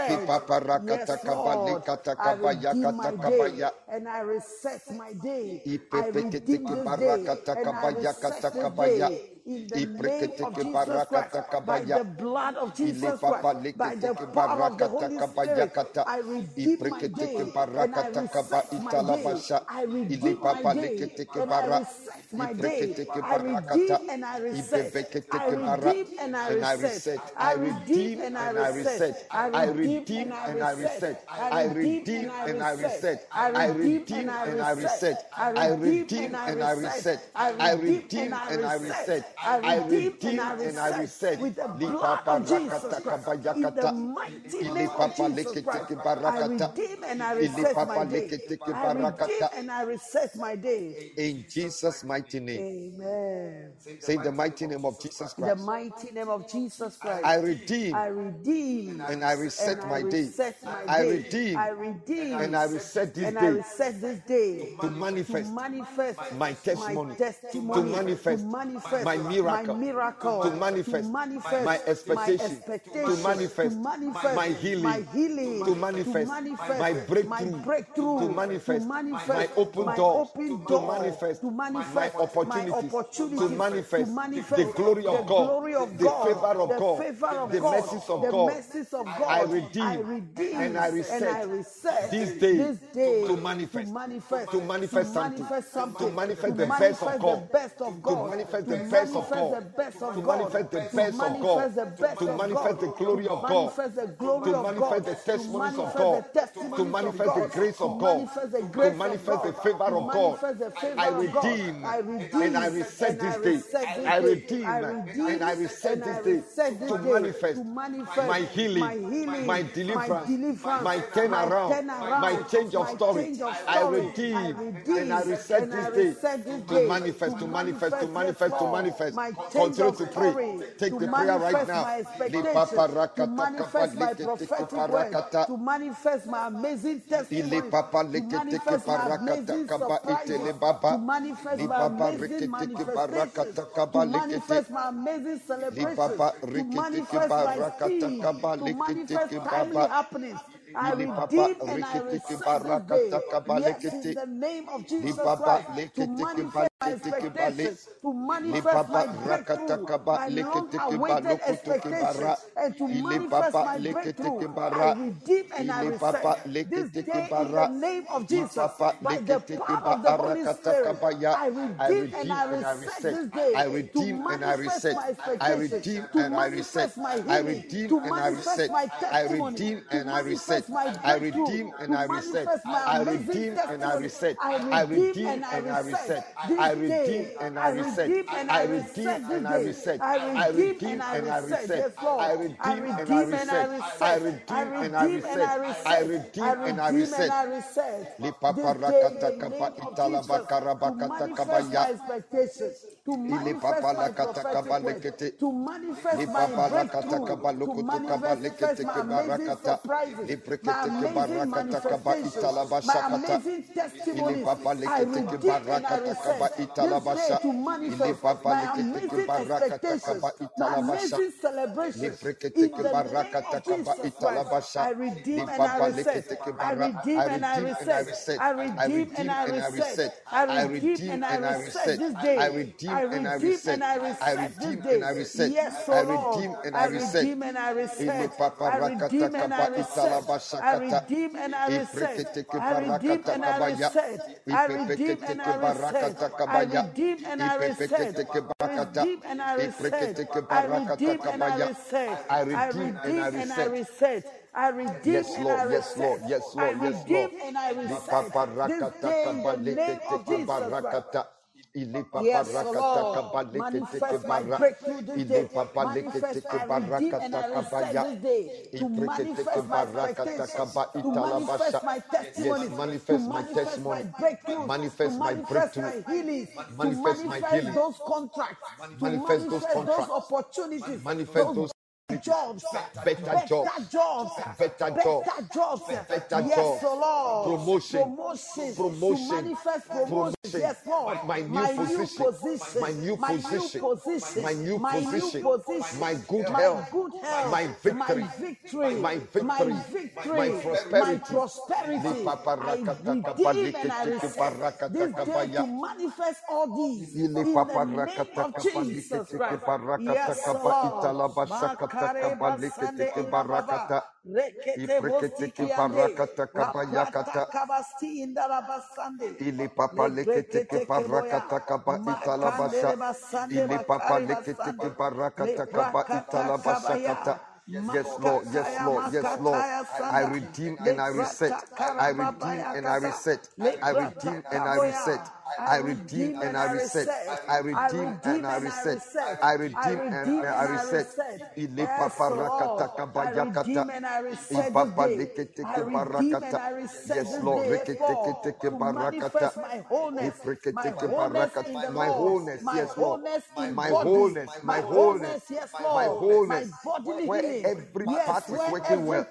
Speaker 3: And I
Speaker 2: God,
Speaker 3: I redeem my day and I reset my day. I redeem this day and I reset
Speaker 2: my
Speaker 3: day. In the name of Jesus Christ, by the blood of Jesus Christ, by the power of the Holy Spirit. I redeem my day and I reset my day. I redeem my day and I reset my day. I redeem and I reset. I redeem and I
Speaker 2: And I
Speaker 3: reset.
Speaker 2: reset.
Speaker 3: I redeem and I reset.
Speaker 2: I redeem and I reset. I redeem and I reset. I redeem and I reset. I redeem and I reset. I redeem and I reset. I redeem and I reset.
Speaker 3: With the blood of Jesus Christ, in the mighty name of Jesus Christ, I redeem and I reset my day. I redeem and I reset my day.
Speaker 2: In Jesus' mighty name.
Speaker 3: Amen.
Speaker 2: Say the mighty name of Jesus
Speaker 3: In the mighty name of Jesus Christ.
Speaker 2: I redeem
Speaker 3: I redeem
Speaker 2: and I reset my day. I redeem
Speaker 3: I redeem
Speaker 2: and I reset this
Speaker 3: and I
Speaker 2: day
Speaker 3: reset this day to manifest
Speaker 2: my testimony,
Speaker 3: testimony,
Speaker 2: to manifest
Speaker 3: to manifest
Speaker 2: my miracle,
Speaker 3: my miracle,
Speaker 2: to manifest
Speaker 3: manifest
Speaker 2: my expectation,
Speaker 3: expectation,
Speaker 2: to manifest
Speaker 3: to manifest
Speaker 2: my healing,
Speaker 3: my healing,
Speaker 2: to manifest my breakthrough,
Speaker 3: breakthrough,
Speaker 2: to manifest my
Speaker 3: my
Speaker 2: open
Speaker 3: my
Speaker 2: doors,
Speaker 3: open
Speaker 2: to
Speaker 3: door,
Speaker 2: manifest
Speaker 3: to manifest
Speaker 2: my opportunities,
Speaker 3: opportunities,
Speaker 2: to manifest
Speaker 3: to manifest
Speaker 2: the glory of
Speaker 3: the
Speaker 2: God,
Speaker 3: glory of
Speaker 2: the
Speaker 3: God,
Speaker 2: favor of
Speaker 3: the
Speaker 2: God,
Speaker 3: favor of
Speaker 2: the
Speaker 3: God,
Speaker 2: mercies of
Speaker 3: the
Speaker 2: God.
Speaker 3: mercies of God.
Speaker 2: I redeem,
Speaker 3: I redeem
Speaker 2: and I reset
Speaker 3: and I reset
Speaker 2: this day
Speaker 3: this day
Speaker 2: to manifest,
Speaker 3: to manifest,
Speaker 2: to manifest something,
Speaker 3: manifest something,
Speaker 2: to manifest
Speaker 3: to
Speaker 2: the best of
Speaker 3: manifest
Speaker 2: God,
Speaker 3: the best of
Speaker 2: to
Speaker 3: God,
Speaker 2: manifest
Speaker 3: to
Speaker 2: the best of
Speaker 3: manifest the best of
Speaker 2: of
Speaker 3: God. To manifest the best of God. To manifest the glory of God. To manifest the testimonies of God. To manifest the grace of God. To manifest the favor of God. I redeem
Speaker 2: and I reset this day. I redeem and I reset this day to manifest my healing,
Speaker 3: my
Speaker 2: deliverance, my turnaround, my change of story. I redeem and I reset this day to manifest, to manifest, to manifest, to
Speaker 3: manifest
Speaker 2: manifest.
Speaker 3: My
Speaker 2: Continue to pray. Take
Speaker 3: to
Speaker 2: the prayer right now.
Speaker 3: My to manifest my prophetic word. To manifest my amazing testimony. To manifest my amazing surprises. To manifest my amazing manifestations. To manifest my amazing celebrations. To manifest my speed. To manifest timely happenings. I redeem and I receive
Speaker 2: the
Speaker 3: day. In the name of Jesus Christ, to manifest my expectations, to manifest my breakthrough, my long-awaited
Speaker 2: expectations,
Speaker 3: and to manifest my breakthrough. I redeem and I reset this day in the name of Jesus. By the power of the Holy Spirit, I redeem and I reset this day
Speaker 2: I redeem and I reset. I redeem and I reset. I redeem and I reset. I redeem and I reset. I redeem and I reset. I redeem and I reset.
Speaker 3: I redeem and I reset.
Speaker 2: I redeem and
Speaker 3: I
Speaker 2: I reset.
Speaker 3: redeem and
Speaker 2: I
Speaker 3: I
Speaker 2: redeem and I reset.
Speaker 3: I redeem and I reset.
Speaker 2: reset.
Speaker 3: Yes, Lord.
Speaker 2: I
Speaker 3: I
Speaker 2: redeem and I
Speaker 3: redeem and I
Speaker 2: reset. I redeem
Speaker 3: I
Speaker 2: and I
Speaker 3: redeem and I
Speaker 2: reset. I redeem
Speaker 3: I
Speaker 2: and I
Speaker 3: redeem and
Speaker 2: reset.
Speaker 3: I reset. This day in
Speaker 2: Lipaparakata
Speaker 3: the name
Speaker 2: kapa itala bakara
Speaker 3: to
Speaker 2: bakata kabaya.
Speaker 3: to manifest my
Speaker 2: la kata kaba
Speaker 3: prophetic to manifest my
Speaker 2: papa la kata
Speaker 3: breakthrough, to manifest my amazing surprises, my amazing manifestations, my amazing testimonies. I redeem and I reset
Speaker 2: itala
Speaker 3: this day
Speaker 2: basha.
Speaker 3: to manifest my
Speaker 2: lekete ke
Speaker 3: amazing
Speaker 2: barakata
Speaker 3: expectations,
Speaker 2: kaba
Speaker 3: my amazing
Speaker 2: Li prekete
Speaker 3: In
Speaker 2: ke
Speaker 3: the name
Speaker 2: barakata
Speaker 3: of
Speaker 2: kaba
Speaker 3: Jesus
Speaker 2: itala
Speaker 3: Christ,
Speaker 2: basha.
Speaker 3: I redeem and I reset. I redeem and I
Speaker 2: I
Speaker 3: reset. I
Speaker 2: I
Speaker 3: redeem and I reset. I
Speaker 2: I
Speaker 3: redeem and I reset this
Speaker 2: I
Speaker 3: day. I
Speaker 2: and I
Speaker 3: redeem
Speaker 2: reset.
Speaker 3: and I
Speaker 2: I
Speaker 3: reset this
Speaker 2: redeem and I reset.
Speaker 3: Yes,
Speaker 2: I
Speaker 3: so Lord.
Speaker 2: redeem and
Speaker 3: I
Speaker 2: I
Speaker 3: redeem and I reset. I redeem and I reset. I redeem and I reset. I redeem and I reset. I redeem and I reset. I redeem and I reset. I redeem and I reset. I redeem and I reset.
Speaker 2: I
Speaker 3: I
Speaker 2: redeem and I reset.
Speaker 3: I redeem
Speaker 2: Yes,
Speaker 3: and I
Speaker 2: Lord. Yes, Lord. Yes,
Speaker 3: I
Speaker 2: Lord. Yes, Lord.
Speaker 3: and I reset. This day in the name of Jesus Christ.
Speaker 2: Barakata. Ili papa
Speaker 3: Yes,
Speaker 2: rakata
Speaker 3: Lord.
Speaker 2: kaba lekete ke
Speaker 3: Manifest my
Speaker 2: bara. Ili
Speaker 3: day.
Speaker 2: papa lekete ke barakata kabaya.
Speaker 3: day to
Speaker 2: ke
Speaker 3: manifest my
Speaker 2: barakata
Speaker 3: expectations,
Speaker 2: kaba
Speaker 3: manifest my
Speaker 2: Yes, manifest my testimony. Manifest my breakthrough. Manifest my
Speaker 3: manifest those contracts, to
Speaker 2: Manifest those
Speaker 3: manifest those
Speaker 2: contracts.
Speaker 3: opportunities,
Speaker 2: Manifest
Speaker 3: those jobs,
Speaker 2: better jobs.
Speaker 3: jobs,
Speaker 2: Better jobs.
Speaker 3: better jobs.
Speaker 2: Better jobs.
Speaker 3: Lord.
Speaker 2: Promotion. Promotion.
Speaker 3: manifest.
Speaker 2: Promotion.
Speaker 3: Yes, Lord.
Speaker 2: My new
Speaker 3: My new
Speaker 2: position. My new position. My new position. My good health. My victory.
Speaker 3: My victory.
Speaker 2: My
Speaker 3: My
Speaker 2: victory.
Speaker 3: victory.
Speaker 2: My
Speaker 3: My
Speaker 2: prosperity.
Speaker 3: prosperity.
Speaker 2: Li papa
Speaker 3: I redeem and I
Speaker 2: lekete ke
Speaker 3: reset
Speaker 2: barakata
Speaker 3: this day to manifest all these in the name of Jesus Christ. Yes,
Speaker 2: oh
Speaker 3: Lord.
Speaker 2: Italaba shakata
Speaker 3: Makare
Speaker 2: kaba lekete
Speaker 3: basande
Speaker 2: ke
Speaker 3: ina baba.
Speaker 2: barakata.
Speaker 3: Rekete
Speaker 2: Iprekete ke
Speaker 3: bostiki ande.
Speaker 2: barakata
Speaker 3: La
Speaker 2: kaba yakata.
Speaker 3: kabasti.
Speaker 2: Ili papa lekete ke
Speaker 3: brekete keboya.
Speaker 2: barakata kaba
Speaker 3: Makandere
Speaker 2: italabasha.
Speaker 3: basande
Speaker 2: Ili papa lekete ke
Speaker 3: basande. Le
Speaker 2: barakata kaba italabasha kata. Yes, Lord. Yes, Lord. Yes, Lord. I redeem and I reset. I redeem and I reset. I redeem and I reset.
Speaker 3: I
Speaker 2: redeem and I reset. I redeem and I reset. I redeem and I reset. Ile
Speaker 3: Yes, Lord. I
Speaker 2: kabayakata.
Speaker 3: redeem and I reset
Speaker 2: Ipapa
Speaker 3: day. I redeem and
Speaker 2: barakata.
Speaker 3: I reset
Speaker 2: Yes, Lord.
Speaker 3: day
Speaker 2: Rekete
Speaker 3: for
Speaker 2: kete ke
Speaker 3: to
Speaker 2: barakata.
Speaker 3: manifest my wholeness, my wholeness
Speaker 2: barakata. My wholeness, yes, Lord. My wholeness,
Speaker 3: my
Speaker 2: wholeness, my wholeness. Where every part is working well.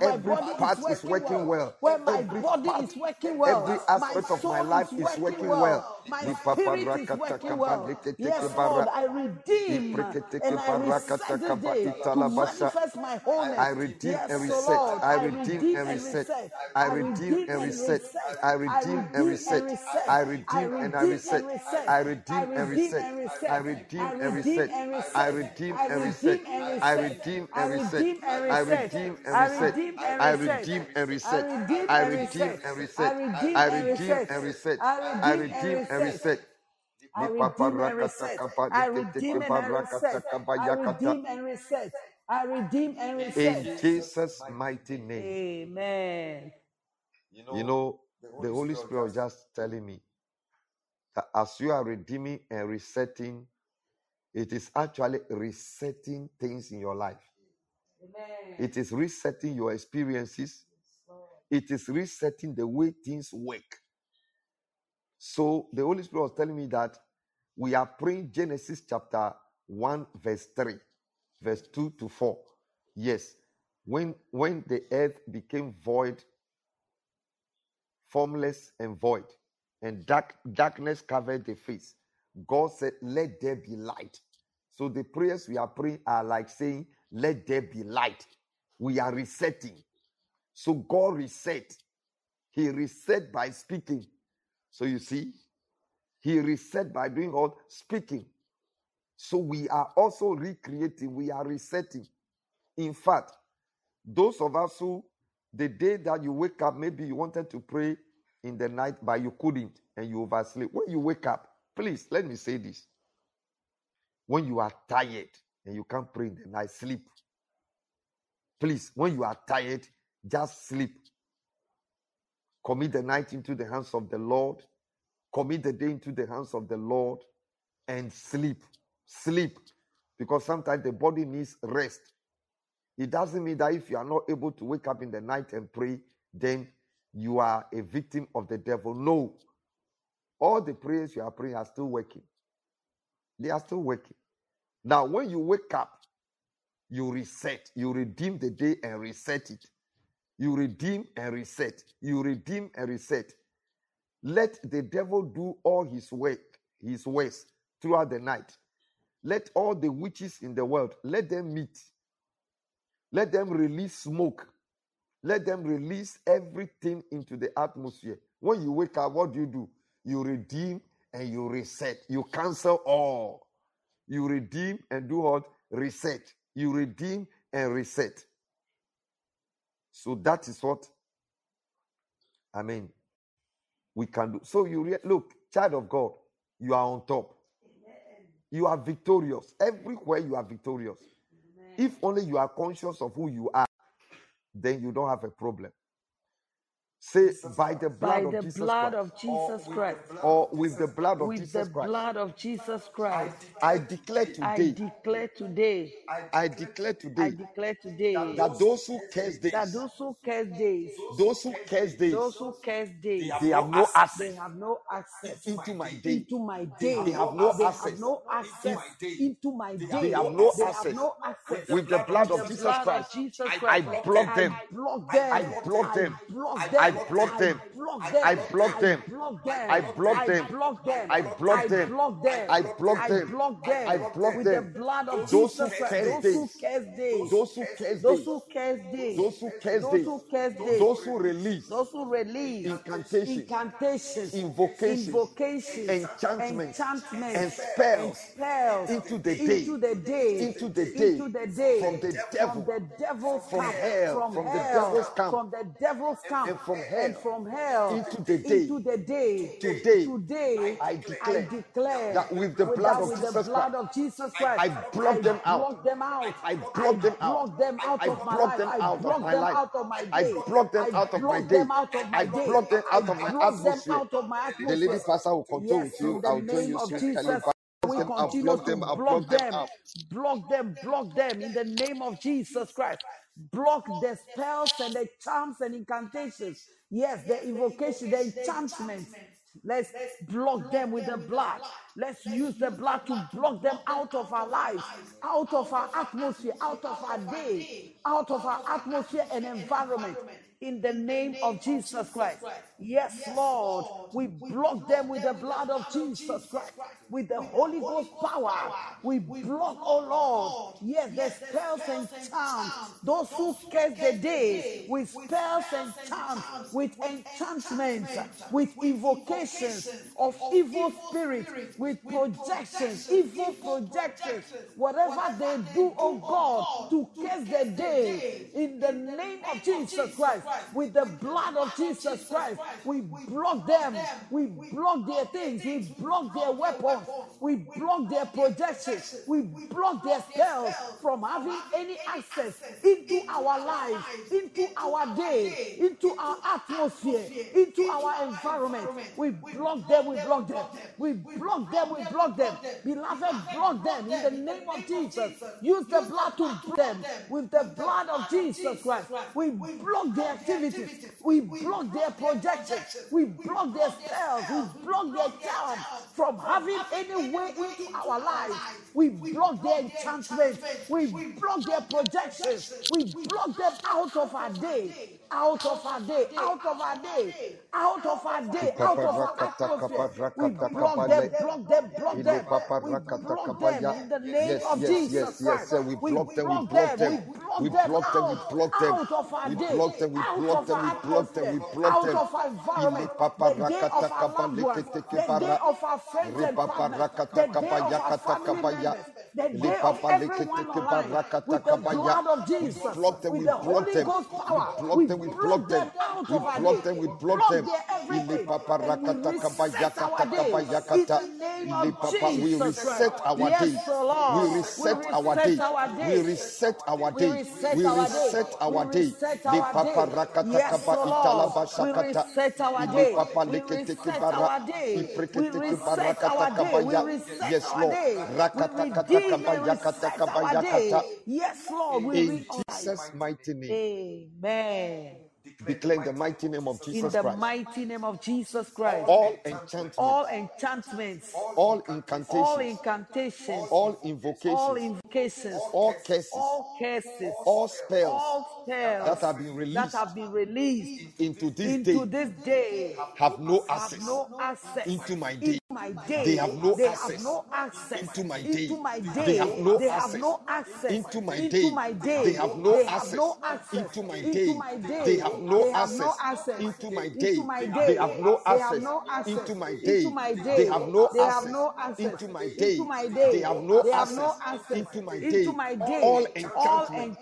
Speaker 2: Every part is
Speaker 3: working well, where my body is working well,
Speaker 2: every aspect of my life
Speaker 3: is working well,
Speaker 2: well.
Speaker 3: My spirit is working well. Yes, Lord. I redeem and I reset
Speaker 2: kaba
Speaker 3: day to manifest my wholeness.
Speaker 2: I redeem
Speaker 3: Yes,
Speaker 2: and reset.
Speaker 3: Lord,
Speaker 2: I redeem and reset. I redeem and reset. I redeem and reset. I redeem and I reset. I redeem and reset. I redeem and reset. I redeem and reset. I redeem and reset. I redeem and reset. I redeem and reset. I redeem and reset. I redeem and reset.
Speaker 3: I
Speaker 2: I
Speaker 3: redeem and
Speaker 2: redeem and
Speaker 3: reset.
Speaker 2: Reset.
Speaker 3: I redeem and reset. I redeem and reset. I redeem and reset. I redeem and
Speaker 2: In. Jesus' mighty name.
Speaker 3: Amen.
Speaker 2: You know, the Holy Spirit was just telling me that as you are redeeming and resetting, it is actually resetting things in your life.
Speaker 3: Amen.
Speaker 2: It is resetting your experiences. It is resetting the way things work. So the Holy Spirit was telling me that we are praying Genesis chapter 1, verse 3, verse 2 to 4. Yes. When when the earth became void, formless and void, and dark darkness covered the face, God said, Let there be light. So the prayers we are praying are like saying, Let there be light. We are resetting. So God reset. He reset by speaking. So you see, He reset by doing all speaking. So we are also recreating, we are resetting. In fact, those of us who, the day that you wake up, maybe you wanted to pray in the night, but you couldn't and you oversleep. When you wake up, please let me say this. When you are tired and you can't pray in the night, sleep. Please, when you are tired, just sleep. Commit the night into the hands of the Lord. commit the day into the hands of the Lord and sleep. Sleep. Because sometimes the body needs rest. It doesn't mean that if you are not able to wake up in the night and pray, then you are a victim of the devil. No. All the prayers you are praying are still working. They are still working. Now, when you wake up, you reset, you redeem the day and reset it. You redeem and reset. You redeem and reset. Let the devil do all his work, his ways throughout the night. Let all the witches in the world let them meet. Let them release smoke. Let them release everything into the atmosphere. When you wake up, what do you do? You redeem and you reset. You cancel all. You redeem and do what? Reset. You redeem and reset. So that is what I mean. We can do. So you re- look, child of God, you are on top. You are victorious. Everywhere you are victorious. If only you are conscious of who you are, then you don't have a problem. Say, by the
Speaker 3: By
Speaker 2: blood of
Speaker 3: the
Speaker 2: Jesus
Speaker 3: blood
Speaker 2: Christ,
Speaker 3: of Jesus Christ,
Speaker 2: or with the blood of
Speaker 3: with
Speaker 2: Jesus
Speaker 3: the
Speaker 2: Christ,
Speaker 3: blood of Jesus Christ,
Speaker 2: I declare today.
Speaker 3: I declare today,
Speaker 2: I declare today.
Speaker 3: I declare today
Speaker 2: that those who curse
Speaker 3: that
Speaker 2: days,
Speaker 3: those who curse days,
Speaker 2: those who curse days,
Speaker 3: those who curse days,
Speaker 2: they have no
Speaker 3: they
Speaker 2: access
Speaker 3: have no access
Speaker 2: into my day.
Speaker 3: into my day.
Speaker 2: They have no
Speaker 3: They
Speaker 2: access.
Speaker 3: have no access into my day.
Speaker 2: They have no access.
Speaker 3: no access.
Speaker 2: With the blood of Jesus Christ, I
Speaker 3: Christ,
Speaker 2: block them.
Speaker 3: I block them.
Speaker 2: I block them.
Speaker 3: I block them.
Speaker 2: block them.
Speaker 3: block them.
Speaker 2: I block them. I block them.
Speaker 3: I block them.
Speaker 2: I block them. I block them.
Speaker 3: I block them.
Speaker 2: I block
Speaker 3: With
Speaker 2: them.
Speaker 3: the blood of
Speaker 2: Those who
Speaker 3: Jesus Christ. Those who
Speaker 2: days.
Speaker 3: curse days.
Speaker 2: Those who curse
Speaker 3: Those who curse days.
Speaker 2: those who curse days,
Speaker 3: who curse days.
Speaker 2: those who release
Speaker 3: Those who release
Speaker 2: Incantations.
Speaker 3: incantations,
Speaker 2: Invocations.
Speaker 3: invocations,
Speaker 2: Enchantments.
Speaker 3: enchantments,
Speaker 2: and spells
Speaker 3: spells
Speaker 2: into the day,
Speaker 3: into the day,
Speaker 2: into the day,
Speaker 3: into the day,
Speaker 2: from the devil,
Speaker 3: from the devil's
Speaker 2: from
Speaker 3: camp,
Speaker 2: hell,
Speaker 3: from,
Speaker 2: from the devil's camp,
Speaker 3: from the devil's camp,
Speaker 2: and from hell,
Speaker 3: and from hell,
Speaker 2: into the day.
Speaker 3: into the day.
Speaker 2: Today,
Speaker 3: today,
Speaker 2: I declare
Speaker 3: declare
Speaker 2: that with the blood
Speaker 3: that-
Speaker 2: of
Speaker 3: with
Speaker 2: Jesus
Speaker 3: the blood
Speaker 2: Christ,
Speaker 3: of Jesus Christ,
Speaker 2: I block them out.
Speaker 3: block them out.
Speaker 2: I block them out.
Speaker 3: block them out
Speaker 2: I
Speaker 3: of my
Speaker 2: block
Speaker 3: life.
Speaker 2: them
Speaker 3: I
Speaker 2: out of
Speaker 3: block
Speaker 2: my
Speaker 3: them
Speaker 2: life.
Speaker 3: out of my
Speaker 2: I
Speaker 3: day.
Speaker 2: block them
Speaker 3: I
Speaker 2: out of my
Speaker 3: block
Speaker 2: day.
Speaker 3: them out of my
Speaker 2: I block them out of my atmosphere.
Speaker 3: out
Speaker 2: The lady pastor will continue with you. I'll join you soon.
Speaker 3: Jesus,
Speaker 2: Caliber.
Speaker 3: we
Speaker 2: them, I'll block
Speaker 3: to
Speaker 2: them,
Speaker 3: block
Speaker 2: block them
Speaker 3: them, block them, block them in the name of Jesus Christ. Block the spells and the charms and incantations. Yes, the invocation, the enchantments. Let's block them with the blood. Let's use the blood to block them out of our lives, out of our atmosphere, out of our day, out of our atmosphere and environment. In the name of Jesus Christ. Yes, Lord. We block them with the blood of Jesus Christ, with the Holy Ghost power. We block, oh Lord. Yes, the spells and charms. Those who curse the day with spells and charms, with enchantments, with invocations of evil spirits, with projections, evil projections, whatever they do, oh God, to curse the day in the name of Jesus Christ, with the blood of Jesus Christ, we block them, we block their things, we block their weapons, we block their projections, we block their spells from having any access into our lives, into our day, into our atmosphere, into our environment. We block them, we block them, we block them, we block them. Beloved, block them in the name of Jesus. Use the blood to block them with the blood of Jesus Christ. We block their activities, we block their projections, we block their spells, we block their charm from having any way into our lives. We block their enchantments, we block their projections, we block them out of our day. Out of our day, out of our day, out of our day, out of our atmosphere. We block them, block them, block them. We block them in the name of Jesus
Speaker 2: yes, yes,
Speaker 3: Christ.
Speaker 2: We block them, we block them. We block them, we block them.
Speaker 3: Out of our
Speaker 2: We
Speaker 3: day,
Speaker 2: block them, we
Speaker 3: out
Speaker 2: block
Speaker 3: of
Speaker 2: them,
Speaker 3: our
Speaker 2: we block them, we
Speaker 3: atmosphere,
Speaker 2: block
Speaker 3: out
Speaker 2: them.
Speaker 3: of our environment, the day of our loved ones, the day of our friends and partners, the day of our family members, the day of everyone alive, with the blood of
Speaker 2: We
Speaker 3: Jesus,
Speaker 2: block them,
Speaker 3: with
Speaker 2: we
Speaker 3: the
Speaker 2: block
Speaker 3: Holy
Speaker 2: them.
Speaker 3: Ghost power,
Speaker 2: We block
Speaker 3: we
Speaker 2: them, we
Speaker 3: block them,
Speaker 2: we block them, we block them.
Speaker 3: We reset our day.
Speaker 2: We reset our day. We reset our day. We reset our day.
Speaker 3: The
Speaker 2: Papa Rakata Kaba Italaba Shakata.
Speaker 3: The
Speaker 2: Papa Lekete Kibara.
Speaker 3: The Prekete
Speaker 2: Kibara
Speaker 3: Kata
Speaker 2: Yes, Lord. Rakata
Speaker 3: Yes, Lord.
Speaker 2: In Jesus' mighty name.
Speaker 3: Amen.
Speaker 2: Declare in the mighty name of Jesus
Speaker 3: In
Speaker 2: Jesus
Speaker 3: the
Speaker 2: Christ.
Speaker 3: mighty name of Jesus Christ.
Speaker 2: All enchantments,
Speaker 3: All enchantments,
Speaker 2: all
Speaker 3: all
Speaker 2: incantations,
Speaker 3: incantations,
Speaker 2: all
Speaker 3: all
Speaker 2: invocations,
Speaker 3: invocations,
Speaker 2: all curses,
Speaker 3: all curses,
Speaker 2: all spells.
Speaker 3: All
Speaker 2: that have been
Speaker 3: that
Speaker 2: released
Speaker 3: have been released
Speaker 2: into this
Speaker 3: into
Speaker 2: day
Speaker 3: this day
Speaker 2: have no
Speaker 3: have
Speaker 2: access
Speaker 3: no access
Speaker 2: into my day.
Speaker 3: into my day.
Speaker 2: They have no
Speaker 3: They
Speaker 2: access
Speaker 3: have no access
Speaker 2: into my
Speaker 3: into
Speaker 2: day. They have no
Speaker 3: They have
Speaker 2: access
Speaker 3: no access
Speaker 2: into my
Speaker 3: into
Speaker 2: day.
Speaker 3: my day.
Speaker 2: They have no
Speaker 3: They have
Speaker 2: access
Speaker 3: no access
Speaker 2: into my
Speaker 3: into
Speaker 2: day.
Speaker 3: my day.
Speaker 2: They have no
Speaker 3: They have no
Speaker 2: access into my
Speaker 3: into
Speaker 2: day.
Speaker 3: my
Speaker 2: They
Speaker 3: day.
Speaker 2: have no
Speaker 3: They have
Speaker 2: access
Speaker 3: no access
Speaker 2: into my
Speaker 3: into
Speaker 2: day.
Speaker 3: my
Speaker 2: They
Speaker 3: day.
Speaker 2: have no
Speaker 3: They have
Speaker 2: access
Speaker 3: no access
Speaker 2: into my
Speaker 3: into
Speaker 2: day.
Speaker 3: my day.
Speaker 2: They have no
Speaker 3: have
Speaker 2: access into my
Speaker 3: into
Speaker 2: day.
Speaker 3: my day.
Speaker 2: All enchantments,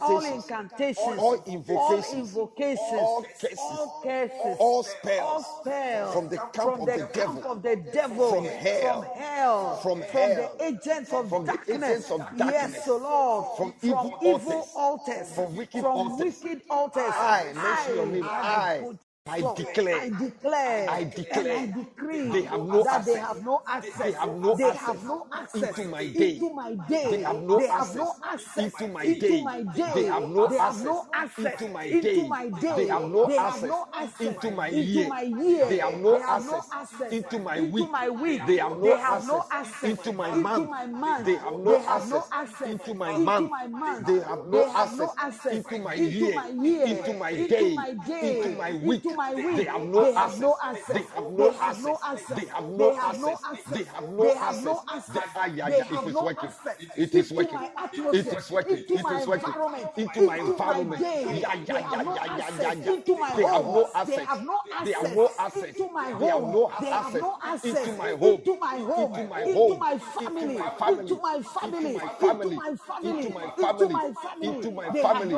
Speaker 2: all
Speaker 3: all
Speaker 2: incantations, all
Speaker 3: all
Speaker 2: invocations,
Speaker 3: invocations,
Speaker 2: all curses,
Speaker 3: all curses,
Speaker 2: all spells.
Speaker 3: spells
Speaker 2: from the camp
Speaker 3: from
Speaker 2: of
Speaker 3: the
Speaker 2: the
Speaker 3: camp
Speaker 2: devil,
Speaker 3: of the devil,
Speaker 2: from hell,
Speaker 3: from hell,
Speaker 2: from
Speaker 3: from the agents of
Speaker 2: from the
Speaker 3: darkness.
Speaker 2: agents of
Speaker 3: Yes,
Speaker 2: darkness,
Speaker 3: O Lord,
Speaker 2: from
Speaker 3: from
Speaker 2: evil
Speaker 3: evil
Speaker 2: altars,
Speaker 3: altars,
Speaker 2: from wicked altars.
Speaker 3: wicked altars.
Speaker 2: I mention your name.
Speaker 3: I,
Speaker 2: I,
Speaker 3: put
Speaker 2: I declare,
Speaker 3: I declare,
Speaker 2: I
Speaker 3: and I
Speaker 2: declare,
Speaker 3: decree
Speaker 2: they have no
Speaker 3: that they have no access.
Speaker 2: They have no
Speaker 3: They
Speaker 2: access
Speaker 3: have no access
Speaker 2: into my day.
Speaker 3: into my day.
Speaker 2: They have no
Speaker 3: They have
Speaker 2: access
Speaker 3: no access
Speaker 2: into my
Speaker 3: into
Speaker 2: day.
Speaker 3: my day.
Speaker 2: They have no
Speaker 3: They have
Speaker 2: access
Speaker 3: no access
Speaker 2: into my
Speaker 3: into
Speaker 2: day.
Speaker 3: my day.
Speaker 2: They have no
Speaker 3: They have
Speaker 2: access
Speaker 3: no access
Speaker 2: into my
Speaker 3: into
Speaker 2: year.
Speaker 3: my year.
Speaker 2: They have no
Speaker 3: They have no
Speaker 2: access
Speaker 3: access
Speaker 2: into my
Speaker 3: into
Speaker 2: week.
Speaker 3: my week.
Speaker 2: They have no
Speaker 3: They have no
Speaker 2: access
Speaker 3: access
Speaker 2: into my
Speaker 3: into
Speaker 2: month.
Speaker 3: my month.
Speaker 2: They have no
Speaker 3: They have no
Speaker 2: access
Speaker 3: access
Speaker 2: into my
Speaker 3: into
Speaker 2: month.
Speaker 3: my month.
Speaker 2: They have no
Speaker 3: They have no
Speaker 2: access
Speaker 3: access
Speaker 2: into my
Speaker 3: into
Speaker 2: year,
Speaker 3: my year,
Speaker 2: into
Speaker 3: into my day,
Speaker 2: into my week
Speaker 3: to my will.
Speaker 2: They have no access.
Speaker 3: They have no
Speaker 2: access. They have no access. They have no access. They have no access. It is working. It is working. It is working. It is working. Into my environment. Yeah, yeah, yeah, yeah, yeah, yeah.
Speaker 3: Into my
Speaker 2: they have no access.
Speaker 3: They have no access.
Speaker 2: They have no access.
Speaker 3: Into my home. They have no access.
Speaker 2: Into my home.
Speaker 3: Into my home.
Speaker 2: Into my home. Into my family.
Speaker 3: Into my family.
Speaker 2: Into my family. Into my family. Into my family.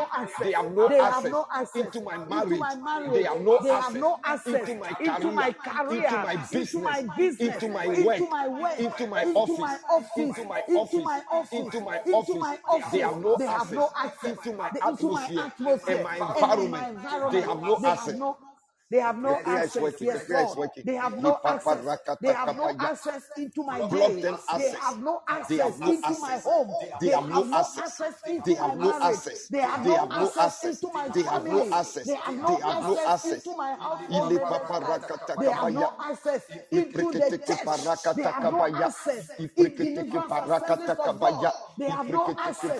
Speaker 2: They have no access. Into my marriage. They have no
Speaker 3: they have no access
Speaker 2: into my
Speaker 3: into my
Speaker 2: career,
Speaker 3: career,
Speaker 2: into my
Speaker 3: into
Speaker 2: business,
Speaker 3: my business,
Speaker 2: into my
Speaker 3: into
Speaker 2: work,
Speaker 3: my work,
Speaker 2: into my
Speaker 3: into
Speaker 2: office,
Speaker 3: my office,
Speaker 2: into my
Speaker 3: into my office,
Speaker 2: into my
Speaker 3: into my office.
Speaker 2: They have no
Speaker 3: They have
Speaker 2: access
Speaker 3: no access
Speaker 2: into my
Speaker 3: The- into my
Speaker 2: atmosphere
Speaker 3: atmosphere
Speaker 2: and my
Speaker 3: and my
Speaker 2: environment.
Speaker 3: environment.
Speaker 2: They have no
Speaker 3: They have
Speaker 2: access.
Speaker 3: no they have no access. Yes, They have no access. They have no access into my day. They have no access into my home.
Speaker 2: They have no access
Speaker 3: into my marriage. They have no access into my family. They have no access into my. They have no access into the church. They have no access. They have no access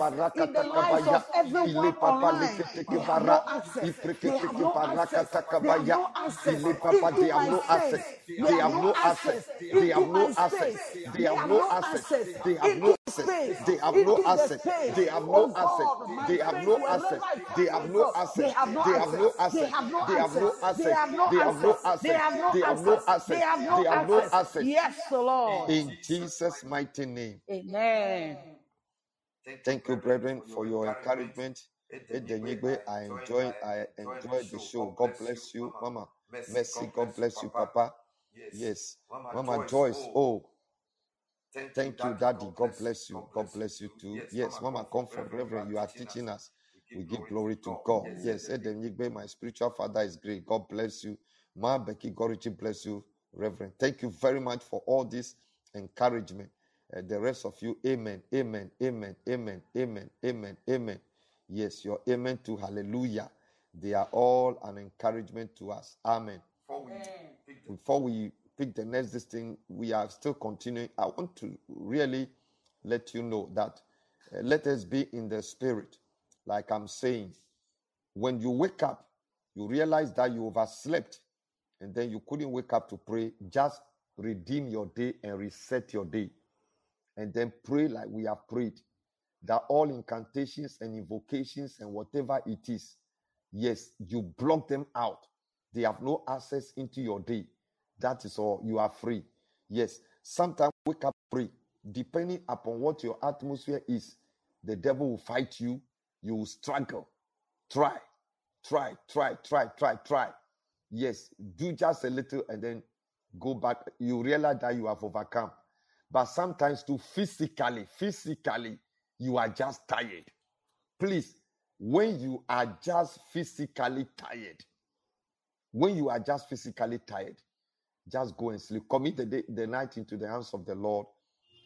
Speaker 3: the lives of everyone online. They have no access. They have no access. They have no access
Speaker 2: Ile papa
Speaker 3: into
Speaker 2: they have no access. They have no access. They have no access. They have no access. They have no access. They have no access. They have no access. They have no access. They have no access. They have no access. They have no access. They have no access. They have no access.
Speaker 3: They have no
Speaker 2: They have no
Speaker 3: access.
Speaker 2: access.
Speaker 3: They have no
Speaker 2: They have no
Speaker 3: access.
Speaker 2: access.
Speaker 3: Yes, Lord.
Speaker 2: In Jesus' mighty name.
Speaker 3: Amen.
Speaker 2: Thank you, brethren, for your encouragement. Edenyigbe, I enjoy I enjoy the show. God bless you, Mama. Mercy, God bless you, Papa. Yes. Mama Joyce. Oh, thank you, Daddy. God bless you. God bless you too. Yes, Mama Comfort, Reverend, you are teaching us. We give glory to God. Yes, Edenyigbe, my spiritual father is great. God bless you. Ma Becky Gorichi, bless you, Reverend. Thank you very much for all this encouragement. Uh, the rest of you, amen, amen, amen, amen, amen, amen, amen. Yes, your amen to hallelujah. They are all an encouragement to us. Amen. Before we pick the next this thing, we are still continuing. I want to really let you know that uh, let us be in the spirit. Like I'm saying, when you wake up, you realize that you overslept and then you couldn't wake up to pray. Just redeem your day and reset your day and then pray like we have prayed that all incantations and invocations and whatever it is, yes, you block them out. They have no access into your day. That is all. You are free. Yes, sometimes wake up pray. Depending upon what your atmosphere is, the devil will fight you. You will struggle. Try, try, try, try, try, try. Yes, do just a little and then go back. You realize that you have overcome. But sometimes, to physically, physically, you are just tired. Please, when you are just physically tired, when you are just physically tired, just go and sleep. Commit the, day, the night into the hands of the Lord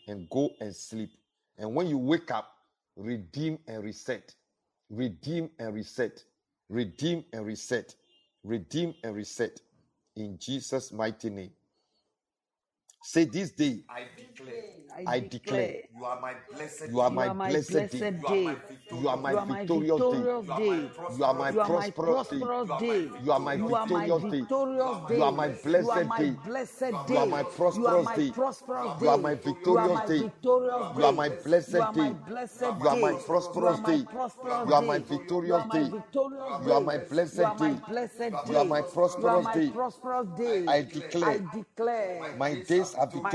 Speaker 2: and go and sleep. And when you wake up, redeem and reset. Redeem and reset. Redeem and reset. Redeem and reset. In Jesus' mighty name. Say this day,
Speaker 4: I declare,
Speaker 2: I declare,
Speaker 4: you are my blessed
Speaker 2: you are
Speaker 4: day.
Speaker 2: my
Speaker 3: You are my
Speaker 2: blessed
Speaker 3: blessed
Speaker 2: day.
Speaker 3: day.
Speaker 2: You are my
Speaker 3: You are my
Speaker 2: victorious day. You are my
Speaker 3: You are my
Speaker 2: prosperous day. You are my
Speaker 3: You are my
Speaker 2: victorious day. You are my blessed day. You are my prosperous day. You are my victorious day. You are my blessed
Speaker 3: You are my
Speaker 2: day. You are my prosperous
Speaker 3: You are my
Speaker 2: day.
Speaker 3: prosperous
Speaker 2: You are my
Speaker 3: day.
Speaker 2: victorious
Speaker 3: You are my
Speaker 2: day. You are my blessed
Speaker 3: You are my
Speaker 2: day. You are my prosperous day.
Speaker 3: prosperous day.
Speaker 2: I declare,
Speaker 3: I declare
Speaker 2: my days are
Speaker 3: my